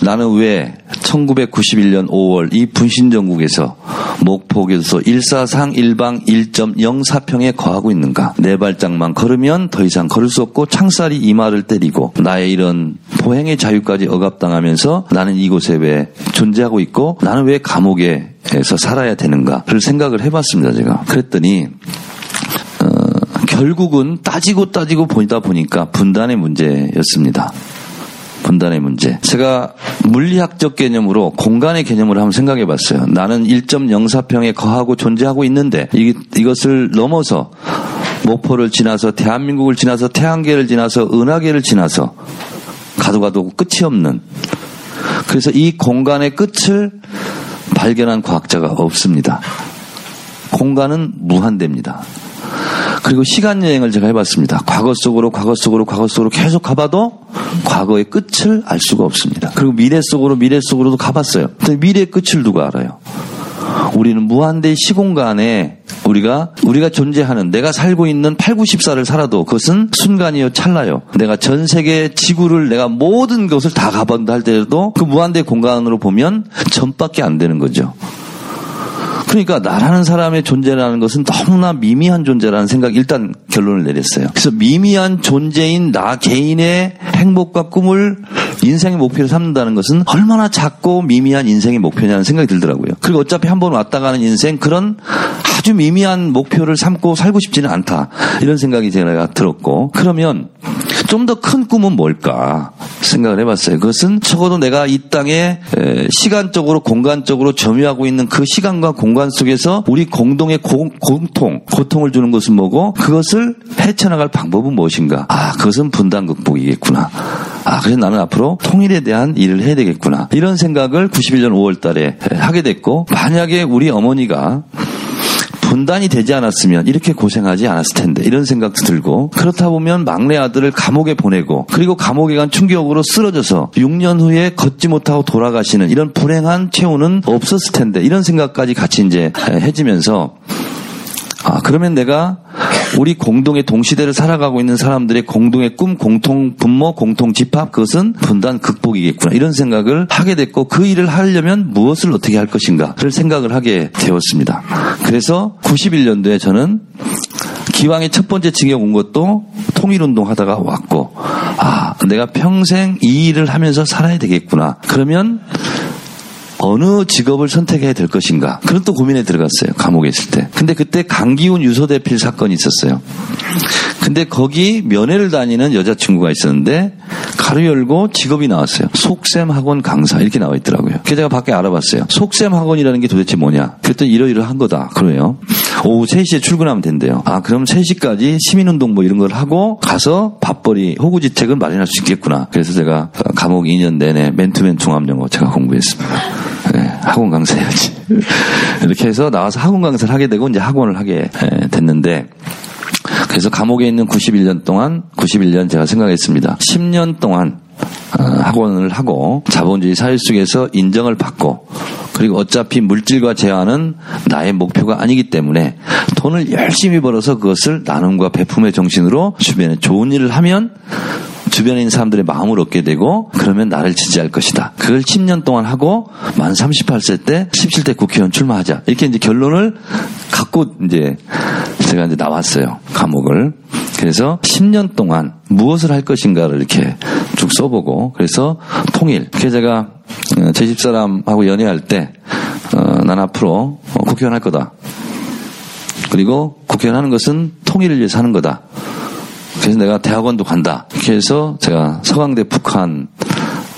나는 왜 1991년 5월 이 분신정국에서 목포교도소 1사상 1방 1.04평에 거하고 있는가? 네 발짝만 걸으면 더 이상 걸을 수 없고 창살이 이마를 때리고 나의 이런 보행의 자유까지 억압당하면서 나는 이곳에 왜 존재하고 있고 나는 왜 감옥에서 살아야 되는가를 생각을 해봤습니다. 제가 그랬더니 어, 결국은 따지고 따지고 보다 보니까 분단의 문제였습니다. 분단의 문제. 제가 물리학적 개념으로 공간의 개념으로 한번 생각해 봤어요. 나는 1.04평에 거하고 존재하고 있는데 이, 이것을 넘어서 목포를 지나서 대한민국을 지나서 태양계를 지나서 은하계를 지나서 가도 가도 끝이 없는 그래서 이 공간의 끝을 발견한 과학자가 없습니다. 공간은 무한대입니다. 그리고 시간 여행을 제가 해봤습니다. 과거 속으로, 과거 속으로, 과거 속으로 계속 가봐도 과거의 끝을 알 수가 없습니다. 그리고 미래 속으로, 미래 속으로도 가봤어요. 근데 미래의 끝을 누가 알아요? 우리는 무한대의 시공간에 우리가 우리가 존재하는 내가 살고 있는 8, 90살을 살아도 그것은 순간이요 찰나요. 내가 전 세계 지구를 내가 모든 것을 다 가본다 할 때도 그 무한대 공간으로 보면 전밖에 안 되는 거죠. 그러니까 나라는 사람의 존재라는 것은 너무나 미미한 존재라는 생각 일단 결론을 내렸어요. 그래서 미미한 존재인 나 개인의 행복과 꿈을 인생의 목표로 삼는다는 것은 얼마나 작고 미미한 인생의 목표냐는 생각이 들더라고요. 그리고 어차피 한 번 왔다 가는 인생 그런 아주 미미한 목표를 삼고 살고 싶지는 않다. 이런 생각이 제가 들었고 그러면 좀 더 큰 꿈은 뭘까 생각을 해봤어요. 그것은 적어도 내가 이 땅에 시간적으로 공간적으로 점유하고 있는 그 시간과 공간 속에서 우리 공동의 공, 공통 고통을 주는 것은 뭐고 그것을 헤쳐나갈 방법은 무엇인가? 아 그것은 분단 극복이겠구나. 아, 그래서 나는 앞으로 통일에 대한 일을 해야 되겠구나. 이런 생각을 91년 5월 달에 하게 됐고, 만약에 우리 어머니가 분단이 되지 않았으면 이렇게 고생하지 않았을 텐데 이런 생각도 들고 그렇다 보면 막내 아들을 감옥에 보내고 그리고 감옥에 간 충격으로 쓰러져서 6년 후에 걷지 못하고 돌아가시는 이런 불행한 최후는 없었을 텐데 이런 생각까지 같이 이제 해지면서 아, 그러면 내가 우리 공동의 동시대를 살아가고 있는 사람들의 공동의 꿈, 공통 분모, 공통 집합, 그것은 분단 극복이겠구나. 이런 생각을 하게 됐고 그 일을 하려면 무엇을 어떻게 할 것인가를 생각을 하게 되었습니다. 그래서 91년도에 저는 기왕의 첫 번째 징역 온 것도 통일운동 하다가 왔고, 아, 내가 평생 이 일을 하면서 살아야 되겠구나. 그러면 어느 직업을 선택해야 될 것인가. 그런 또 고민에 들어갔어요. 감옥에 있을 때. 근데 그때 강기훈 유서대필 사건이 있었어요. 근데 거기 면회를 다니는 여자친구가 있었는데 가로 열고 직업이 나왔어요. 속셈 학원 강사 이렇게 나와 있더라고요. 그래서 제가 밖에 알아봤어요. 속셈 학원이라는 게 도대체 뭐냐? 그랬더니 이러이러한 거다. 그래요. 오후 3시에 출근하면 된대요. 아, 그럼 3시까지 시민운동 뭐 이런 걸 하고 가서 밥벌이 호구지책을 마련할 수 있겠구나. 그래서 제가 감옥 2년 내내 맨투맨 종합영어 제가 공부했습니다. 네, 학원 강사해야지. 이렇게 해서 나와서 학원 강사를 하게 되고 이제 학원을 하게 됐는데 그래서 감옥에 있는 91년 동안 91년 제가 생각했습니다. 10년 동안 어, 학원을 하고 자본주의 사회 속에서 인정을 받고 그리고 어차피 물질과 재화는 나의 목표가 아니기 때문에 돈을 열심히 벌어서 그것을 나눔과 베품의 정신으로 주변에 좋은 일을 하면 주변에 있는 사람들의 마음을 얻게 되고 그러면 나를 지지할 것이다. 그걸 10년 동안 하고 만 38세 때 17대 국회의원 출마하자. 이렇게 이제 결론을 갖고 이제 제가 이제 나왔어요. 감옥을. 그래서 10년 동안 무엇을 할 것인가를 이렇게 쭉 써보고 그래서 통일. 그래서 제가 어, 제 집사람하고 연애할 때, 어, 난 앞으로 국회의원 할 거다. 그리고 국회의원 하는 것은 통일을 위해서 하는 거다. 그래서 내가 대학원도 간다. 이렇게 해서 제가 서강대 북한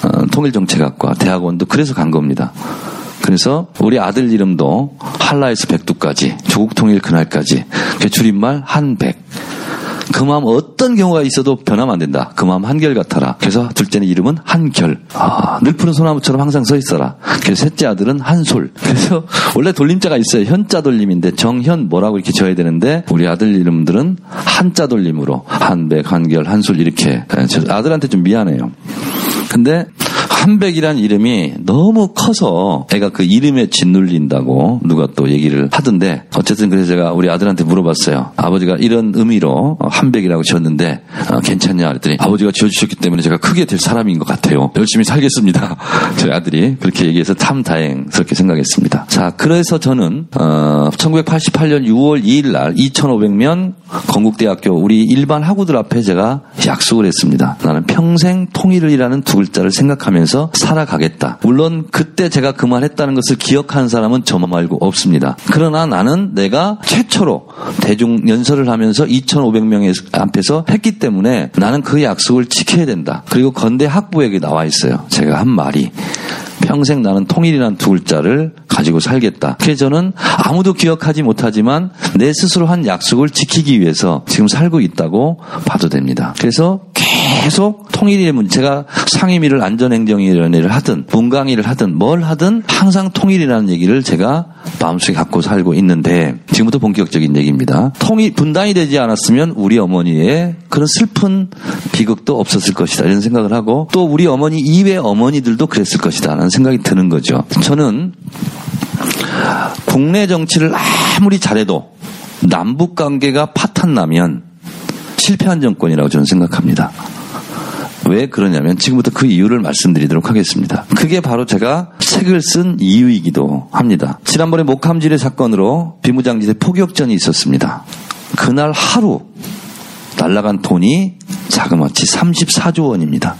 어, 통일정책학과 대학원도 그래서 간 겁니다. 그래서 우리 아들 이름도 한라에서 백두까지 조국 통일 그날까지 그 줄임말 한백. 그 마음 어떤 경우가 있어도 변하면 안 된다. 그 마음 한결 같아라. 그래서 둘째는 이름은 한결. 아, 늘 푸른 소나무처럼 항상 서 있어라. 그래서 셋째 아들은 한솔. 그래서 원래 돌림자가 있어요. 현자 돌림인데 정현 뭐라고 이렇게 줘야 되는데 우리 아들 이름들은 한자 돌림으로 한백, 한결, 한솔 이렇게 예, 아들한테 좀 미안해요. 근데 한백이란 이름이 너무 커서 애가 그 이름에 짓눌린다고 누가 또 얘기를 하던데 어쨌든 그래서 제가 우리 아들한테 물어봤어요. 아버지가 이런 의미로 한백이라고 지었는데 어, 괜찮냐 그랬더니 아버지가 지어주셨기 때문에 제가 크게 될 사람인 것 같아요. 열심히 살겠습니다. 저희 아들이 그렇게 얘기해서 참 다행스럽게 생각했습니다. 자 그래서 저는 어, 1988년 6월 2일 날 2,500명 건국대학교 우리 일반 학우들 앞에 제가 약속을 했습니다. 나는 평생 통일을이라는 두 글자를 생각하면서 살아가겠다. 물론 그때 제가 그 말 했다는 것을 기억하는 사람은 저만 말고 없습니다. 그러나 나는 내가 최초로 대중 연설을 하면서 2,500명의 앞에서 했기 때문에 나는 그 약속을 지켜야 된다. 그리고 건대 학부에게 나와 있어요. 제가 한 말이. 평생 나는 통일이라는 두 글자를 가지고 살겠다. 그래서 저는 아무도 기억하지 못하지만 내 스스로 한 약속을 지키기 위해서 지금 살고 있다고 봐도 됩니다. 그래서 계속 통일의 문제, 제가 상임위를 안전행정위원회를 하든 문강위를 하든 뭘 하든 항상 통일이라는 얘기를 제가 마음속에 갖고 살고 있는데 지금부터 본격적인 얘기입니다. 통일 분단이 되지 않았으면 우리 어머니의 그런 슬픈 비극도 없었을 것이다 이런 생각을 하고 또 우리 어머니 이외 어머니들도 그랬을 것이다라는 생각이 드는 거죠. 저는 국내 정치를 아무리 잘해도 남북 관계가 파탄나면 실패한 정권이라고 저는 생각합니다. 왜 그러냐면 지금부터 그 이유를 말씀드리도록 하겠습니다. 그게 바로 제가 책을 쓴 이유이기도 합니다. 지난번에 목함지뢰 사건으로 비무장지대 포격전이 있었습니다. 그날 하루 날라간 돈이 자그마치 34조 원입니다.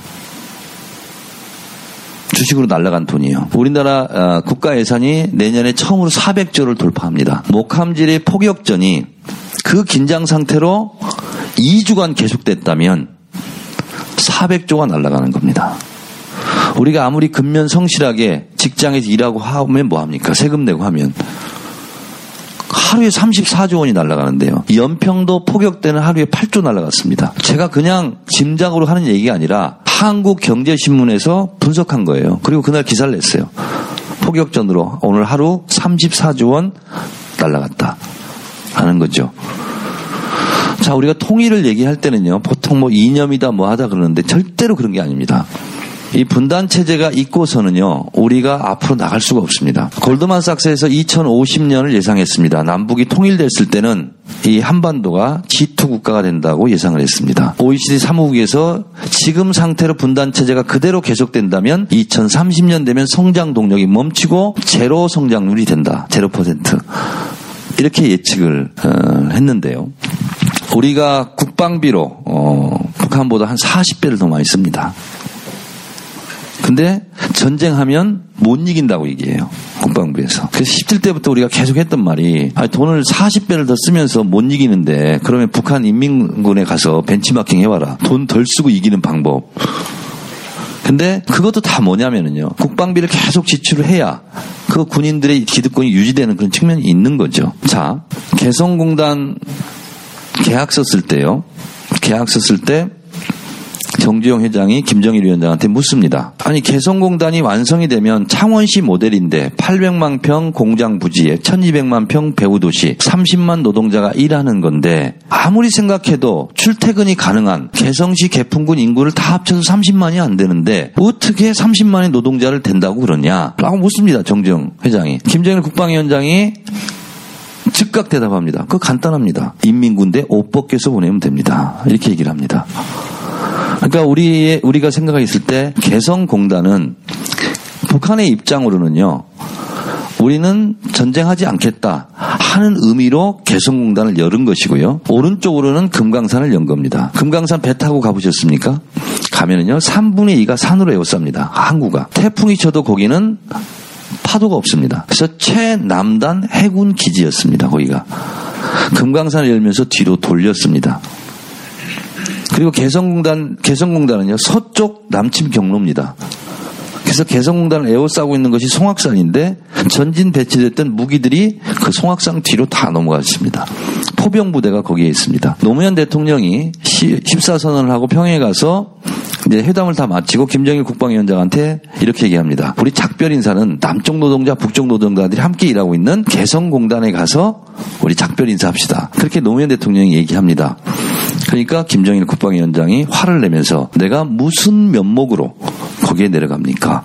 주식으로 날라간 돈이에요. 우리나라 어, 국가 예산이 내년에 처음으로 400조를 돌파합니다. 목함지뢰 포격전이 그 긴장 상태로 2주간 계속됐다면 400조가 날아가는 겁니다. 우리가 아무리 근면 성실하게 직장에서 일하고 하면 뭐합니까? 세금 내고 하면. 하루에 34조 원이 날아가는데요. 연평도 포격대는 하루에 8조 날아갔습니다. 제가 그냥 짐작으로 하는 얘기가 아니라 한국경제신문에서 분석한 거예요. 그리고 그날 기사를 냈어요. 포격전으로 오늘 하루 34조 원 날아갔다. 하는 거죠. 자, 우리가 통일을 얘기할 때는요, 보통 뭐 이념이다 뭐 하다 그러는데 절대로 그런 게 아닙니다. 이 분단 체제가 있고서는요, 우리가 앞으로 나갈 수가 없습니다. 골드만삭스에서 2050년을 예상했습니다. 남북이 통일됐을 때는 이 한반도가 G2 국가가 된다고 예상을 했습니다. OECD 사무국에서 지금 상태로 분단 체제가 그대로 계속된다면 2030년 되면 성장 동력이 멈추고 제로 성장률이 된다. 제로 퍼센트. 이렇게 예측을 어, 했는데요. 우리가 국방비로 어, 북한보다 한 40배를 더 많이 씁니다. 근데 전쟁하면 못 이긴다고 얘기해요. 국방부에서. 그래서 17대부터 우리가 계속 했던 말이 아니, 돈을 40배를 더 쓰면서 못 이기는데 그러면 북한 인민군에 가서 벤치마킹 해봐라. 돈 덜 쓰고 이기는 방법. 근데 그것도 다 뭐냐면은요. 국방비를 계속 지출을 해야 그 군인들의 기득권이 유지되는 그런 측면이 있는 거죠. 자, 개성공단 계약서 쓸 때요. 계약서 쓸때 정주영 회장이 김정일 위원장한테 묻습니다. 아니 개성공단이 완성이 되면 창원시 모델인데 800만 평 공장 부지에 1200만 평 배후도시 30만 노동자가 일하는 건데 아무리 생각해도 출퇴근이 가능한 개성시 개풍군 인구를 다 합쳐서 30만이 안 되는데 어떻게 30만의 노동자를 된다고 그러냐 라고 묻습니다. 정주영 회장이. 김정일 국방위원장이 즉각 대답합니다. 그거 간단합니다. 인민군대 옷 벗겨서 보내면 됩니다. 이렇게 얘기를 합니다. 그러니까 우리 우리가 생각했을 때 개성공단은 북한의 입장으로는요. 우리는 전쟁하지 않겠다 하는 의미로 개성공단을 열은 것이고요. 오른쪽으로는 금강산을 연 겁니다. 금강산 배 타고 가보셨습니까? 가면은요, 3분의 2가 산으로 에워쌉니다. 항구가. 태풍이 쳐도 거기는 파도가 없습니다. 그래서 최남단 해군 기지였습니다. 거기가 금강산을 열면서 뒤로 돌렸습니다. 그리고 개성공단 개성공단은요 서쪽 남침 경로입니다. 그래서 개성공단을 에워싸고 있는 것이 송악산인데 전진 배치됐던 무기들이 그 송악산 뒤로 다 넘어갔습니다. 포병 부대가 거기에 있습니다. 노무현 대통령이 14선언을 하고 평양에 가서 이제 회담을 다 마치고 김정일 국방위원장한테 이렇게 얘기합니다. 우리 작별 인사는 남쪽 노동자, 북쪽 노동자들이 함께 일하고 있는 개성공단에 가서 우리 작별 인사합시다. 그렇게 노무현 대통령이 얘기합니다. 그러니까 김정일 국방위원장이 화를 내면서 내가 무슨 면목으로 거기에 내려갑니까?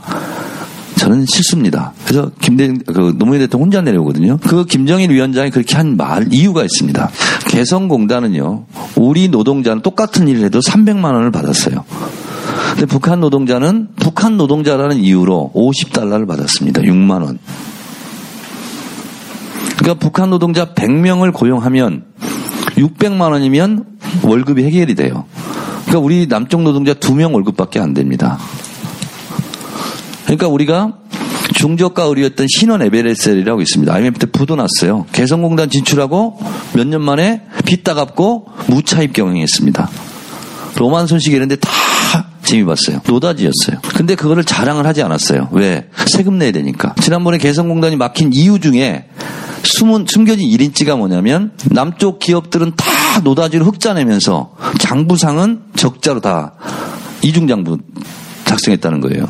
저는 싫습니다. 그래서 김대 그 노무현 대통령 혼자 내려오거든요. 그 김정일 위원장이 그렇게 한 말 이유가 있습니다. 개성공단은요, 우리 노동자는 똑같은 일을 해도 300만 원을 받았어요. 근데 북한 노동자는 북한 노동자라는 이유로 50달러를 받았습니다. 6만 원. 그러니까 북한 노동자 100명을 고용하면 600만 원이면 월급이 해결이 돼요. 그러니까 우리 남쪽 노동자 2명 월급밖에 안 됩니다. 그러니까 우리가 중저가 의료였던 신원 에베레셀이라고 있습니다. IMF 때 부도 났어요. 개성공단 진출하고 몇 년 만에 빚다 갚고 무차입 경영했습니다. 로만 손식 이런데 다 재미 봤어요. 노다지였어요. 근데 그거를 자랑을 하지 않았어요. 왜? 세금 내야 되니까. 지난번에 개성공단이 막힌 이유 중에 숨은, 숨겨진 1인치가 뭐냐면 남쪽 기업들은 다 노다지로 흑자 내면서 장부상은 적자로 다 이중장부 작성했다는 거예요.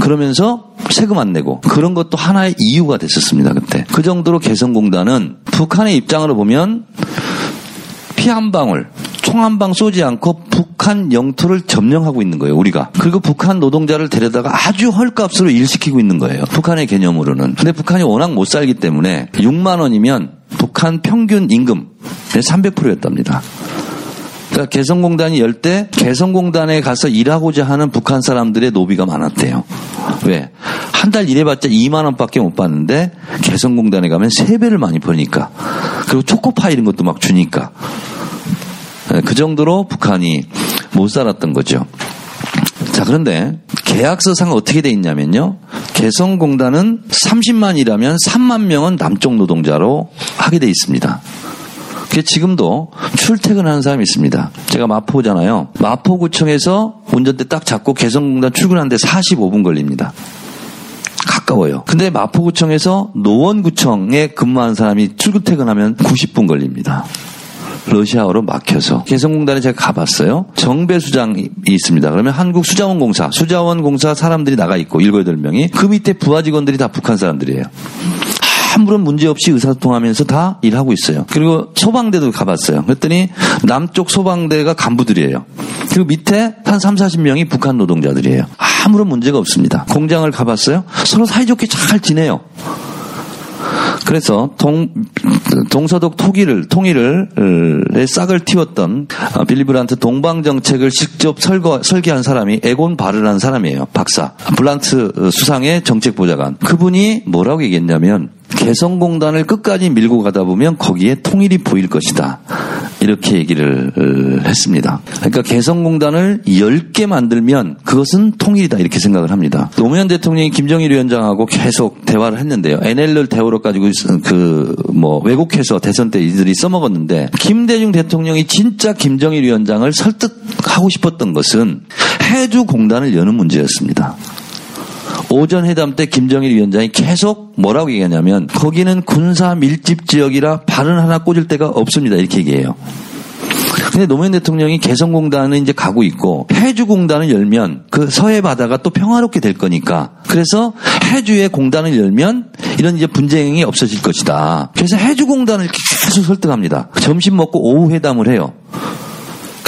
그러면서 세금 안 내고 그런 것도 하나의 이유가 됐었습니다. 그때. 그 정도로 개성공단은 북한의 입장으로 보면 피 한 방울 총한방 쏘지 않고 북한 영토를 점령하고 있는 거예요, 우리가. 그리고 북한 노동자를 데려다가 아주 헐값으로 일시키고 있는 거예요. 북한의 개념으로는. 근데 북한이 워낙 못 살기 때문에 6만 원이면 북한 평균 임금 300%였답니다. 그러니까 개성공단이 열 때 개성공단에 가서 일하고자 하는 북한 사람들의 노비가 많았대요. 왜? 한 달 일해봤자 2만 원밖에 못 받는데 개성공단에 가면 3배를 많이 버니까 그리고 초코파 이런 것도 막 주니까 예, 그 정도로 북한이 못 살았던 거죠. 자, 그런데 계약서상 어떻게 돼 있냐면요. 개성공단은 30만이라면 3만 명은 남쪽 노동자로 하게 돼 있습니다. 그 지금도 출퇴근하는 사람이 있습니다. 제가 마포잖아요. 마포구청에서 운전대 딱 잡고 개성공단 출근하는데 45분 걸립니다. 가까워요. 근데 마포구청에서 노원구청에 근무하는 사람이 출근 퇴근하면 90분 걸립니다. 러시아어로 막혀서 개성공단에 제가 가봤어요. 정배수장이 있습니다. 그러면 한국 수자원공사, 수자원공사 사람들이 나가 있고 일곱 여덟 명이 그 밑에 부하 직원들이 다 북한 사람들이에요. 아무런 문제 없이 의사소통하면서 다 일하고 있어요. 그리고 소방대도 가봤어요. 그랬더니 남쪽 소방대가 간부들이에요. 그리고 밑에 한 3, 40명이 북한 노동자들이에요. 아무런 문제가 없습니다. 공장을 가봤어요. 서로 사이좋게 잘 지내요. 그래서 동, 동서독 토기를, 통일을, 싹을 틔웠던 어, 빌리 브란트 동방 정책을 직접 설거, 설계한 사람이 에곤 바르라는 사람이에요. 박사. 블란트 수상의 정책 보좌관. 그분이 뭐라고 얘기했냐면 개성공단을 끝까지 밀고 가다 보면 거기에 통일이 보일 것이다. 이렇게 얘기를 어, 했습니다. 그러니까 개성공단을 10개 만들면 그것은 통일이다 이렇게 생각을 합니다. 노무현 대통령이 김정일 위원장하고 계속 대화를 했는데요. NLL 대우로 가지고 그 뭐 왜곡해서 대선 때 이들이 써먹었는데 김대중 대통령이 진짜 김정일 위원장을 설득하고 싶었던 것은 해주 공단을 여는 문제였습니다. 오전 회담 때 김정일 위원장이 계속 뭐라고 얘기하냐면 거기는 군사 밀집 지역이라 발은 하나 꽂을 데가 없습니다. 이렇게 얘기해요. 근데 노무현 대통령이 개성공단은 이제 가고 있고 해주공단을 열면 그 서해 바다가 또 평화롭게 될 거니까 그래서 해주의 공단을 열면 이런 이제 분쟁이 없어질 것이다. 그래서 해주공단을 계속 설득합니다. 점심 먹고 오후 회담을 해요.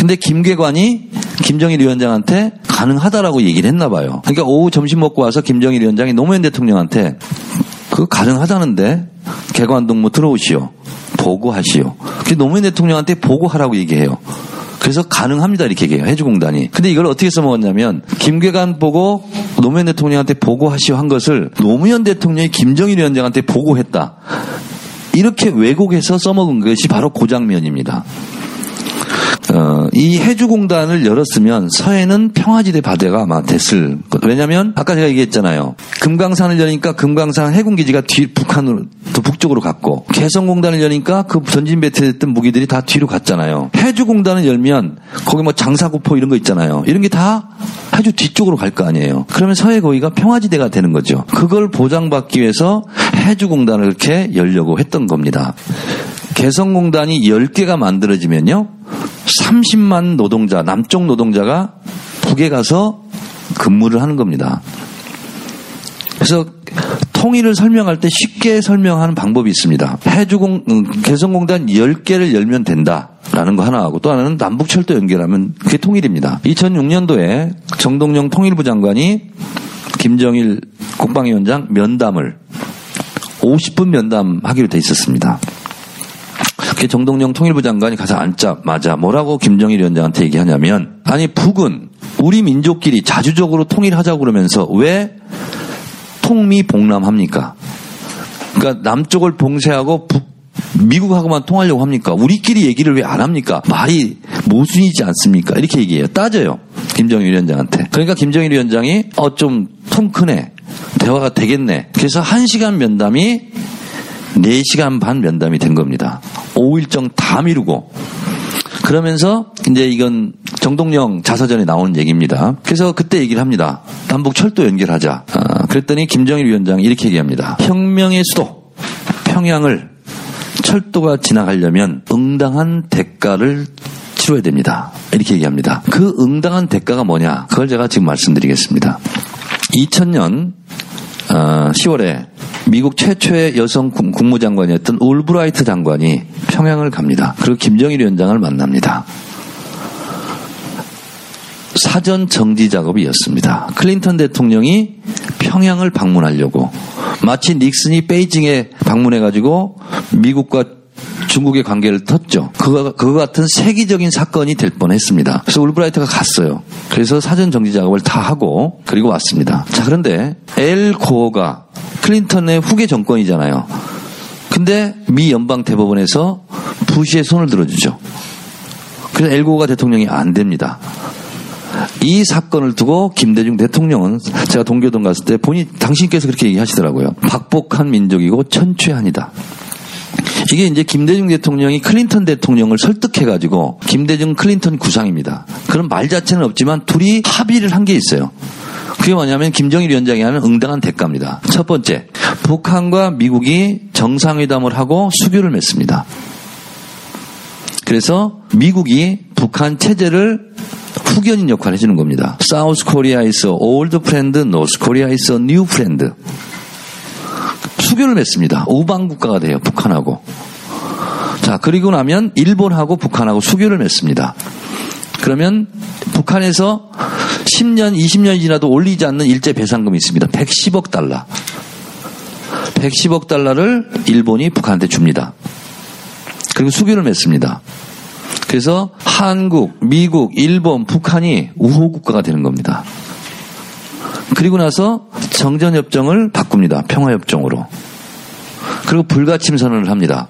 근데 김계관이 김정일 위원장한테 가능하다라고 얘기를 했나 봐요. 그러니까 오후 점심 먹고 와서 김정일 위원장이 노무현 대통령한테 그 가능하다는데 개관동무 들어오시오. 보고하시오. 그 노무현 대통령한테 보고하라고 얘기해요. 그래서 가능합니다 이렇게 얘기해요 해주공단이. 근데 이걸 어떻게 써먹었냐면 김계관 보고 노무현 대통령한테 보고하시오 한 것을 노무현 대통령이 김정일 위원장한테 보고했다. 이렇게 왜곡해서 써먹은 것이 바로 고장면입니다. 어, 이 해주공단을 열었으면 서해는 평화지대 바다가 아마 됐을 것. 왜냐면 아까 제가 얘기했잖아요. 금강산을 여니까 금강산 해군기지가 뒤 북한으로 더 북쪽으로 갔고 개성공단을 여니까 그 전진 배치됐던 무기들이 다 뒤로 갔잖아요. 해주공단을 열면 거기 뭐 장사구포 이런 거 있잖아요. 이런 게 다 해주 뒤쪽으로 갈 거 아니에요. 그러면 서해 거기가 평화지대가 되는 거죠. 그걸 보장받기 위해서 해주공단을 이렇게 열려고 했던 겁니다. 개성공단이 10개가 만들어지면요. 30만 노동자, 남쪽 노동자가 북에 가서 근무를 하는 겁니다. 그래서 통일을 설명할 때 쉽게 설명하는 방법이 있습니다. 해주공, 음, 개성공단 10개를 열면 된다 라는 거 하나 하고 또 하나는 남북철도 연결하면 그게 통일입니다. 2006년도에 정동영 통일부 장관이 김정일 국방위원장 면담을 50분 면담하기로 돼 있었습니다. 그 정동영 통일부 장관이 가서 앉자마자 뭐라고 김정일 위원장한테 얘기하냐면 아니 북은 우리 민족끼리 자주적으로 통일하자고 그러면서 왜 통미 봉남합니까? 그러니까 남쪽을 봉쇄하고 북 미국하고만 통하려고 합니까? 우리끼리 얘기를 왜 안 합니까? 말이 모순이지 않습니까? 이렇게 얘기해요. 따져요. 김정일 위원장한테. 그러니까 김정일 위원장이 어 좀 통 크네. 대화가 되겠네. 그래서 한 시간 면담이 4시간 반 면담이 된 겁니다. 5일정 다 미루고. 그러면서 이제 이건 정동영 자서전에 나오는 얘기입니다. 그래서 그때 얘기를 합니다. 남북 철도 연결하자. 아, 그랬더니 김정일 위원장이 이렇게 얘기합니다. 혁명의 수도 평양을 철도가 지나가려면 응당한 대가를 치러야 됩니다. 이렇게 얘기합니다. 그 응당한 대가가 뭐냐? 그걸 제가 지금 말씀드리겠습니다. 2000년 10월에 미국 최초의 여성 국무장관이었던 올브라이트 장관이 평양을 갑니다. 그리고 김정일 위원장을 만납니다. 사전 정지 작업이었습니다. 클린턴 대통령이 평양을 방문하려고 마치 닉슨이 베이징에 방문해가지고 미국과 중국의 관계를 텄죠. 그거, 그거 같은 세계적인 사건이 될 뻔했습니다. 그래서 울브라이트가 갔어요. 그래서 사전 정지 작업을 다 하고 그리고 왔습니다. 자 그런데 엘 고어가 클린턴의 후계 정권이잖아요. 근데 미 연방 대법원에서 부시의 손을 들어주죠. 그래서 엘 고어가 대통령이 안 됩니다. 이 사건을 두고 김대중 대통령은 제가 동교동 갔을 때 본인 당신께서 그렇게 얘기하시더라고요. 박복한 민족이고 천추한이다. 이게 이제 김대중 대통령이 클린턴 대통령을 설득해가지고 김대중 클린턴 구상입니다. 그런 말 자체는 없지만 둘이 합의를 한 게 있어요. 그게 뭐냐면 김정일 위원장이 하는 응당한 대가입니다. 첫 번째, 북한과 미국이 정상회담을 하고 수교를 맺습니다. 그래서 미국이 북한 체제를 후견인 역할을 해주는 겁니다. South Korea is your old friend, North Korea is your new friend. 수교를 맺습니다. 우방 국가가 돼요. 북한하고. 자, 그리고 나면 일본하고 북한하고 수교를 맺습니다. 그러면 북한에서 10년, 20년이 지나도 올리지 않는 일제 배상금이 있습니다. 110억 달러. 110억 달러를 일본이 북한한테 줍니다. 그리고 수교를 맺습니다. 그래서 한국, 미국, 일본, 북한이 우호 국가가 되는 겁니다. 그리고 나서 정전협정을 바꿉니다. 평화협정으로. 그리고 불가침 선언을 합니다.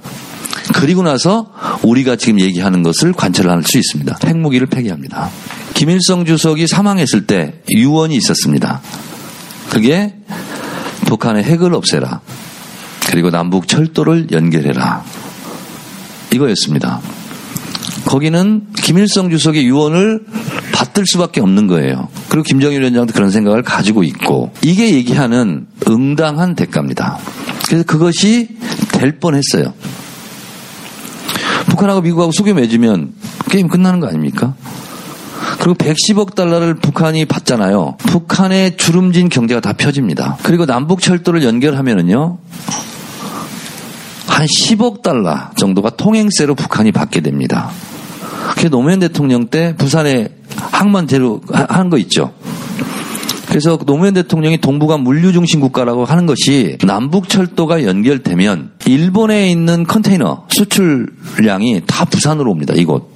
그리고 나서 우리가 지금 얘기하는 것을 관철을 할수 있습니다. 핵무기를 폐기합니다. 김일성 주석이 사망했을 때 유언이 있었습니다. 그게 북한의 핵을 없애라. 그리고 남북 철도를 연결해라. 이거였습니다. 거기는 김일성 주석의 유언을 받들 수밖에 없는 거예요. 그리고 김정일 위원장도 그런 생각을 가지고 있고 이게 얘기하는 응당한 대가입니다. 그래서 그것이 될 뻔했어요. 북한하고 미국하고 수교 맺으면 게임 끝나는 거 아닙니까? 그리고 110억 달러를 북한이 받잖아요. 북한의 주름진 경제가 다 펴집니다. 그리고 남북 철도를 연결하면은요. 한 10억 달러 정도가 통행세로 북한이 받게 됩니다. 그게 노무현 대통령 때 부산에 항만 제로 한거 있죠. 그래서 노무현 대통령이 동북아 물류 중심 국가라고 하는 것이 남북 철도가 연결되면 일본에 있는 컨테이너 수출량이 다 부산으로 옵니다. 이곳.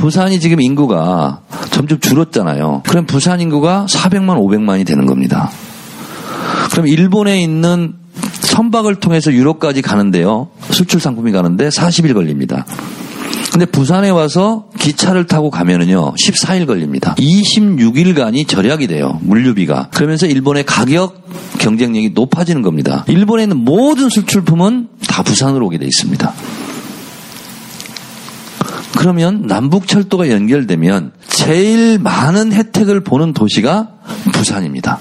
부산이 지금 인구가 점점 줄었잖아요. 그럼 부산 인구가 400만, 500만이 되는 겁니다. 그럼 일본에 있는 선박을 통해서 유럽까지 가는데요. 수출 상품이 가는데 40일 걸립니다. 근데 부산에 와서 기차를 타고 가면은요, 14일 걸립니다. 26일간이 절약이 돼요, 물류비가. 그러면서 일본의 가격 경쟁력이 높아지는 겁니다. 일본에 있는 모든 수출품은 다 부산으로 오게 돼 있습니다. 그러면 남북철도가 연결되면 제일 많은 혜택을 보는 도시가 부산입니다.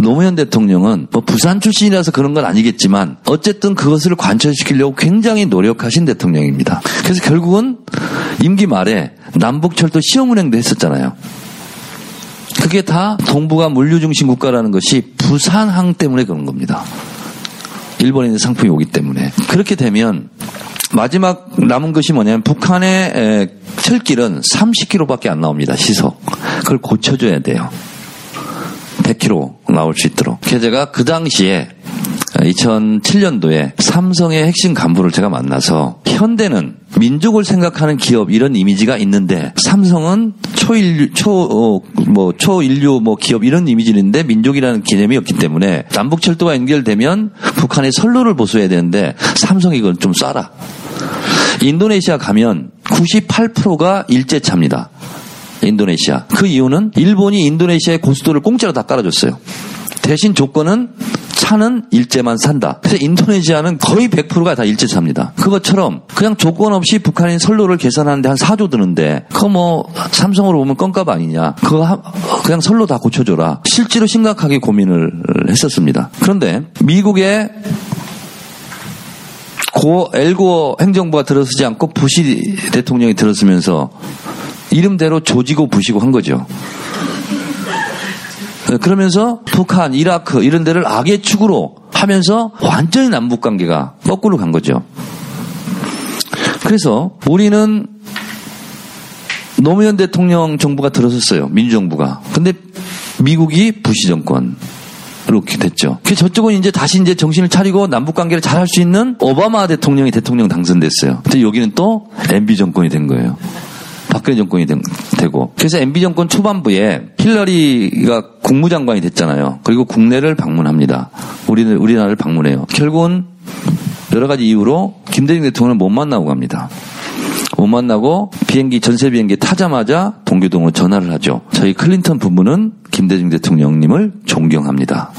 노무현 대통령은 뭐 부산 출신이라서 그런 건 아니겠지만 어쨌든 그것을 관철시키려고 굉장히 노력하신 대통령입니다. 그래서 결국은 임기 말에 남북철도 시험운행도 했었잖아요. 그게 다 동북아 물류 중심 국가라는 것이 부산항 때문에 그런 겁니다. 일본에 있는 상품이 오기 때문에 그렇게 되면 마지막 남은 것이 뭐냐면 북한의 철길은 30km밖에 안 나옵니다. 시속. 그걸 고쳐줘야 돼요. 100km 나올 수 있도록. 제가 그 당시에 2007년도에 삼성의 핵심 간부를 제가 만나서 현대는 민족을 생각하는 기업 이런 이미지가 있는데 삼성은 초인류 초뭐 어, 초인류 뭐 기업 이런 이미지인데 민족이라는 개념이 없기 때문에 남북 철도가 연결되면 북한의 선로를 보수해야 되는데 삼성 이건 좀 쏴라. 인도네시아 가면 98%가 일제차입니다. 인도네시아. 그 이유는 일본이 인도네시아의 고수도를 공짜로 다 깔아줬어요. 대신 조건은 차는 일제만 산다. 그래서 인도네시아는 거의 100%가 다 일제차입니다. 그것처럼 그냥 조건 없이 북한인 선로를 개선하는데 한 4조 드는데 그거 뭐 삼성으로 보면 껌값 아니냐. 그거 그냥 선로 다 고쳐줘라. 실제로 심각하게 고민을 했었습니다. 그런데 미국의 고 엘고어 행정부가 들어서지 않고 부시 대통령이 들어서면서 이름대로 조지고 부시고 한 거죠. 그러면서 북한, 이라크 이런 데를 악의 축으로 하면서 완전히 남북 관계가 거꾸로 간 거죠. 그래서 우리는 노무현 대통령 정부가 들어섰어요. 민주정부가. 근데 미국이 부시 정권. 이렇게 됐죠. 그 저쪽은 이제 다시 이제 정신을 차리고 남북 관계를 잘 할 수 있는 오바마 대통령이 대통령 당선됐어요. 근데 여기는 또 MB 정권이 된 거예요. 박근혜 정권이 된- 되고. 그래서 MB 정권 초반부에 힐러리가 국무장관이 됐잖아요. 그리고 국내를 방문합니다. 우리는 우리나라를 방문해요. 결국은 여러 가지 이유로 김대중 대통령을 못 만나고 갑니다. 못 만나고 비행기 전세 비행기 타자마자 동교동으로 전화를 하죠. 저희 클린턴 부부는 김대중 대통령님을 존경합니다.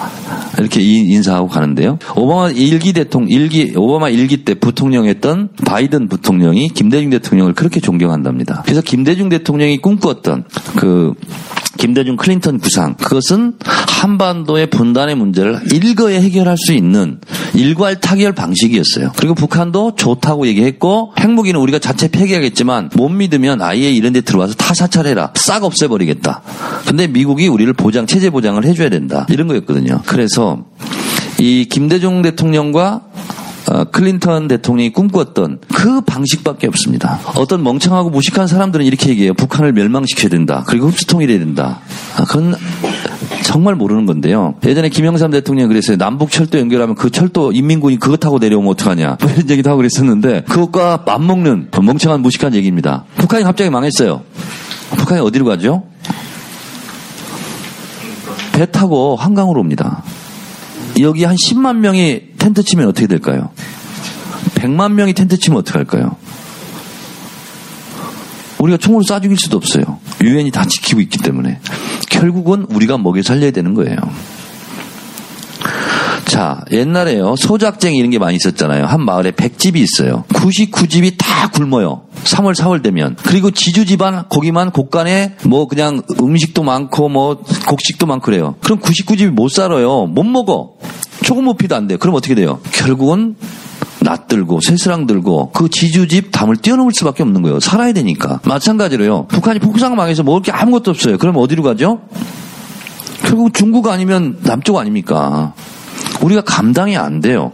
이렇게 이- 인사하고 가는데요. 오바마 일기 대통령 일기 오바마 일기 때 부통령했던 바이든 부통령이 김대중 대통령을 그렇게 존경한답니다. 그래서 김대중 대통령이 꿈꾸었던 그 김대중 클린턴 구상 그것은 한반도의 분단의 문제를 일거에 해결할 수 있는 일괄 타결 방식이었어요. 그리고 북한도 좋다고 얘기했고 핵무기는 우리가 자체 폐기하겠지만 못 믿으면 아예 이런 데 들어와서 타사찰해라. 싹 없애버리겠다. 근데 미국이 우리 를 보장 체제 보장을 해줘야 된다. 이런 거였거든요. 그래서 이 김대중 대통령과 어, 클린턴 대통령이 꿈꿨던 그 방식밖에 없습니다. 어떤 멍청하고 무식한 사람들은 이렇게 얘기해요. 북한을 멸망시켜야 된다. 그리고 흡수통일해야 된다. 아, 그건 정말 모르는 건데요. 예전에 김영삼 대통령이 그랬어요. 남북 철도 연결하면 그 철도 인민군이 그거 타고 내려오면 어떡하냐. 뭐 이런 얘기도 하고 그랬었는데 그것과 맞먹는 멍청한 무식한 얘기입니다. 북한이 갑자기 망했어요. 북한이 어디로 가죠? 배 타고 한강으로 옵니다. 여기 한 10만 명이 텐트 치면 어떻게 될까요? 100만 명이 텐트 치면 어떻게 할까요? 우리가 총으로 쏴 죽일 수도 없어요. 유엔이 다 지키고 있기 때문에. 결국은 우리가 먹여 살려야 되는 거예요. 자, 옛날에요. 소작쟁이 이런 게 많이 있었잖아요. 한 마을에 100집이 있어요. 99집이 다 굶어요. 3월, 4월 되면. 그리고 지주 집안, 거기만 곳간에 뭐 그냥 음식도 많고 뭐 곡식도 많고 그래요. 그럼 99집이 못 살아요. 못 먹어. 조금 높이도 안 돼. 그럼 어떻게 돼요? 결국은 낫 들고 쇠스랑 들고 그 지주집 담을 뛰어넘을 수밖에 없는 거예요. 살아야 되니까. 마찬가지로요. 북한이 폭삭 망해서 먹을 게 아무것도 없어요. 그럼 어디로 가죠? 결국 중국 아니면 남쪽 아닙니까? 우리가 감당이 안 돼요.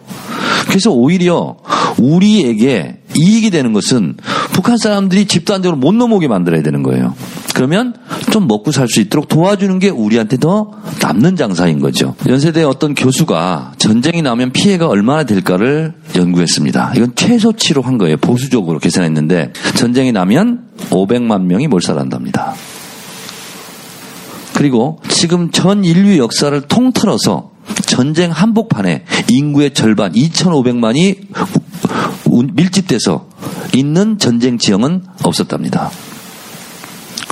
그래서 오히려 우리에게 이익이 되는 것은 북한 사람들이 집단적으로 못 넘어오게 만들어야 되는 거예요. 그러면 좀 먹고 살 수 있도록 도와주는 게 우리한테 더 남는 장사인 거죠. 연세대 어떤 교수가 전쟁이 나면 피해가 얼마나 될까를 연구했습니다. 이건 최소치로 한 거예요. 보수적으로 계산했는데 전쟁이 나면 500만 명이 몰살한답니다. 그리고 지금 전 인류 역사를 통틀어서 전쟁 한복판에 인구의 절반 2,500만이 밀집돼서 있는 전쟁 지형은 없었답니다.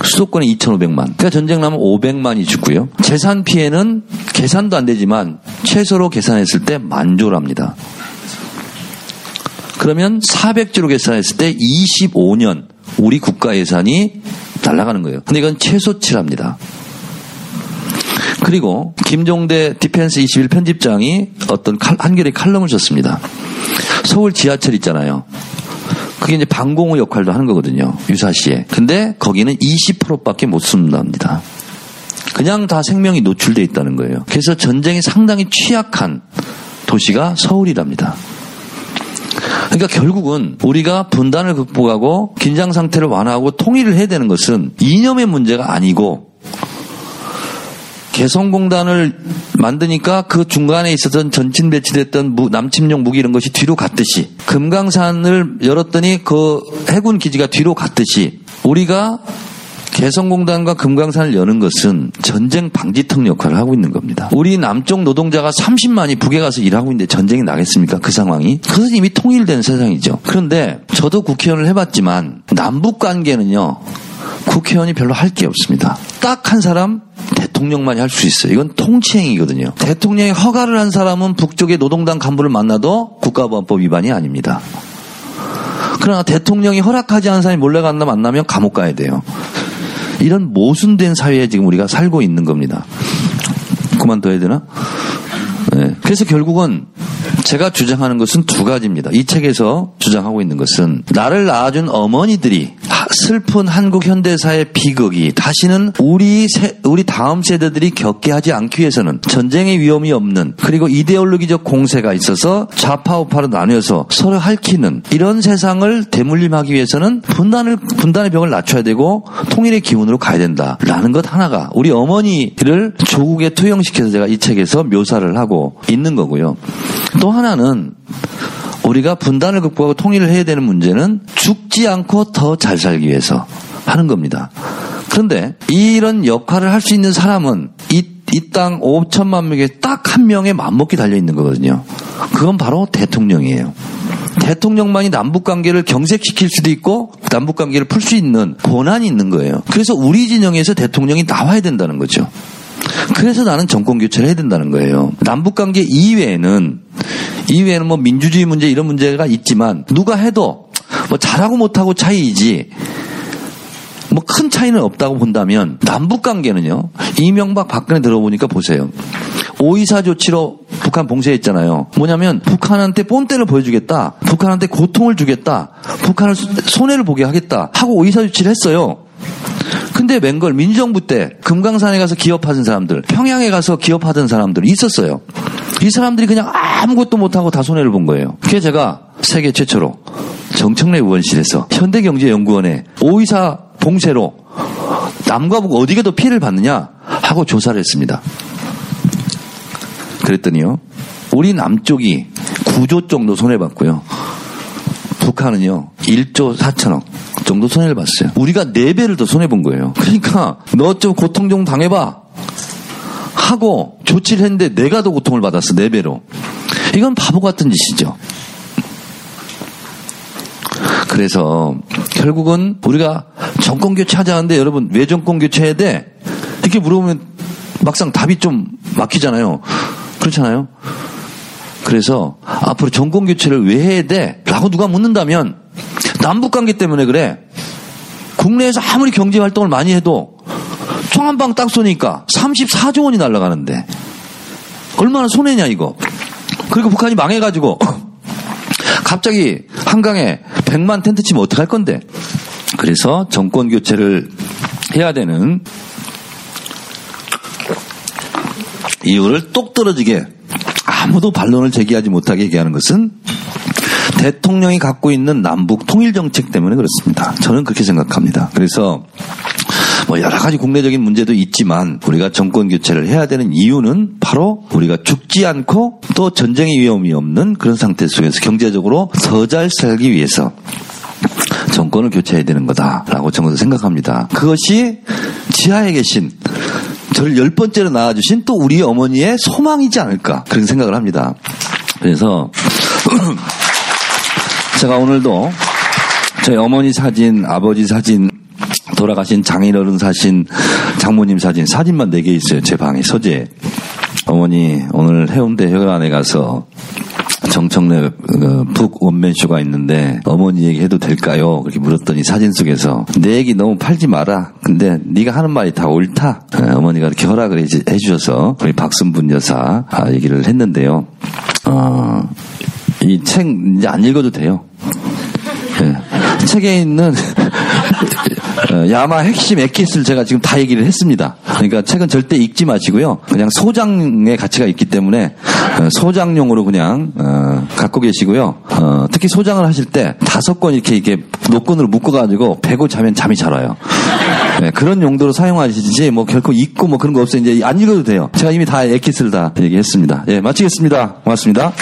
수도권에 2,500만. 그러니까 전쟁 나면 500만이 죽고요. 재산 피해는 계산도 안 되지만 최소로 계산했을 때 만조랍니다. 그러면 400조로 계산했을 때 25년 우리 국가 예산이 날아가는 거예요. 근데 이건 최소치랍니다. 그리고 김종대 디펜스 21 편집장이 어떤 칼, 한겨레 칼럼을 썼습니다. 서울 지하철 있잖아요. 그게 이제 방공호 역할도 하는 거거든요. 유사시에. 근데 거기는 20%밖에 못 씁니다. 그냥 다 생명이 노출돼 있다는 거예요. 그래서 전쟁이 상당히 취약한 도시가 서울이랍니다. 그러니까 결국은 우리가 분단을 극복하고 긴장 상태를 완화하고 통일을 해야 되는 것은 이념의 문제가 아니고 개성공단을 만드니까 그 중간에 있었던 전진 배치됐던 무, 남침용 무기 이런 것이 뒤로 갔듯이 금강산을 열었더니 그 해군 기지가 뒤로 갔듯이 우리가 개성공단과 금강산을 여는 것은 전쟁 방지턱 역할을 하고 있는 겁니다. 우리 남쪽 노동자가 30만이 북에 가서 일하고 있는데 전쟁이 나겠습니까? 그 상황이? 그것은 이미 통일된 세상이죠. 그런데 저도 국회의원을 해봤지만 남북 관계는요. 국회의원이 별로 할 게 없습니다. 딱 한 사람 대통령만이 할 수 있어요. 이건 통치행위거든요. 대통령이 허가를 한 사람은 북쪽의 노동당 간부를 만나도 국가보안법 위반이 아닙니다. 그러나 대통령이 허락하지 않은 사람이 몰래 간다 만나면 감옥 가야 돼요. 이런 모순된 사회에 지금 우리가 살고 있는 겁니다. 그만둬야 되나? 네. 그래서 결국은 제가 주장하는 것은 두 가지입니다. 이 책에서 주장하고 있는 것은 나를 낳아준 어머니들이 슬픈 한국 현대사의 비극이 다시는 우리 세, 우리 다음 세대들이 겪게 하지 않기 위해서는 전쟁의 위험이 없는 그리고 이데올로기적 공세가 있어서 좌파 우파로 나뉘어서 서로 핥히는 이런 세상을 대물림하기 위해서는 분단을 분단의 벽을 낮춰야 되고 통일의 기운으로 가야 된다라는 것 하나가 우리 어머니를 조국에 투영시켜서 제가 이 책에서 묘사를 하고 있는 거고요. 또 하나는 우리가 분단을 극복하고 통일을 해야 되는 문제는 죽지 않고 더 잘 살기 위해서 하는 겁니다. 그런데 이런 역할을 할 수 있는 사람은 이, 이땅 5천만 명에 딱 한 명의 맘먹기 달려 있는 거거든요. 그건 바로 대통령이에요. 대통령만이 남북 관계를 경색시킬 수도 있고 남북 관계를 풀 수 있는 권한이 있는 거예요. 그래서 우리 진영에서 대통령이 나와야 된다는 거죠. 그래서 나는 정권 교체를 해야 된다는 거예요. 남북 관계 이외에는 이외에는 뭐 민주주의 문제 이런 문제가 있지만 누가 해도 뭐 잘하고 못하고 차이이지 뭐 큰 차이는 없다고 본다면 남북 관계는요. 이명박 박근혜 들어보니까 보세요. 오이사 조치로 북한 봉쇄했잖아요. 뭐냐면 북한한테 뽐때를 보여주겠다. 북한한테 고통을 주겠다. 북한을 손해를 보게 하겠다. 하고 오이사 조치를 했어요. 근데 맹걸 민주정부 때 금강산에 가서 기업하던 사람들, 평양에 가서 기업하던 사람들 있었어요. 이 사람들이 그냥 아무것도 못하고 다 손해를 본 거예요. 그래서 제가 세계 최초로 정청래 의원실에서 현대경제연구원에 오이사 봉쇄로 남과 북 어디가 더 피해를 받느냐 하고 조사를 했습니다. 그랬더니요. 우리 남쪽이 9조 정도 손해봤고요. 북한은요. 1조 4천억 정도 손해를 봤어요. 우리가 4배를 더 손해본 거예요. 그러니까 너 좀 고통 좀 당해봐. 하고 조치를 했는데 내가 더 고통을 받았어. 4배로. 이건 바보 같은 짓이죠. 그래서 결국은 우리가 정권 교체하자는데 여러분 왜 정권 교체해야 돼? 이렇게 물어보면 막상 답이 좀 막히잖아요. 그렇잖아요. 그래서 앞으로 정권 교체를 왜 해야 돼? 라고 누가 묻는다면 남북 관계 때문에 그래. 국내에서 아무리 경제 활동을 많이 해도 총 한 방 딱 쏘니까 34조 원이 날아가는데 얼마나 손해냐 이거. 그리고 북한이 망해가지고 갑자기 한강에 100만 텐트 치면 어떡할 건데. 그래서 정권 교체를 해야 되는 이유를 똑 떨어지게 아무도 반론을 제기하지 못하게 얘기하는 것은 대통령이 갖고 있는 남북 통일 정책 때문에 그렇습니다. 저는 그렇게 생각합니다. 그래서 뭐 여러 가지 국내적인 문제도 있지만 우리가 정권 교체를 해야 되는 이유는 바로 우리가 죽지 않고 또 전쟁의 위험이 없는 그런 상태 속에서 경제적으로 더 잘 살기 위해서 정권을 교체해야 되는 거다라고 저는 생각합니다. 그것이 지하에 계신 저를 열 번째로 낳아주신 또 우리 어머니의 소망이지 않을까 그런 생각을 합니다. 그래서 제가 오늘도 저희 어머니 사진, 아버지 사진, 돌아가신 장인어른 사진, 장모님 사진, 사진만 네 개 있어요. 제 방에 서재. 어머니 오늘 해운대 혈관에 가서 정청래 그북 원맨쇼가 있는데 어머니 얘기 해도 될까요? 그렇게 물었더니 사진 속에서 내 얘기 너무 팔지 마라. 근데 네가 하는 말이 다 옳다. 에, 어머니가 이렇게 허락을 해주- 해주셔서 우리 박순분 여사 아, 얘기를 했는데요. 어, 이 책 이제 안 읽어도 돼요. 예. 책에 있는 어, 야마 핵심 액기스를 제가 지금 다 얘기를 했습니다. 그러니까 책은 절대 읽지 마시고요. 그냥 소장의 가치가 있기 때문에 어, 소장용으로 그냥 어, 갖고 계시고요. 어, 특히 소장을 하실 때 다섯 권 이렇게 이렇게 노끈으로 묶어가지고 베고 자면 잠이 잘 와요. 네, 그런 용도로 사용하시지 뭐 결코 읽고 뭐 그런 거 없어요. 이제 안 읽어도 돼요. 제가 이미 다 액기스를 다 얘기했습니다. 예, 마치겠습니다. 고맙습니다.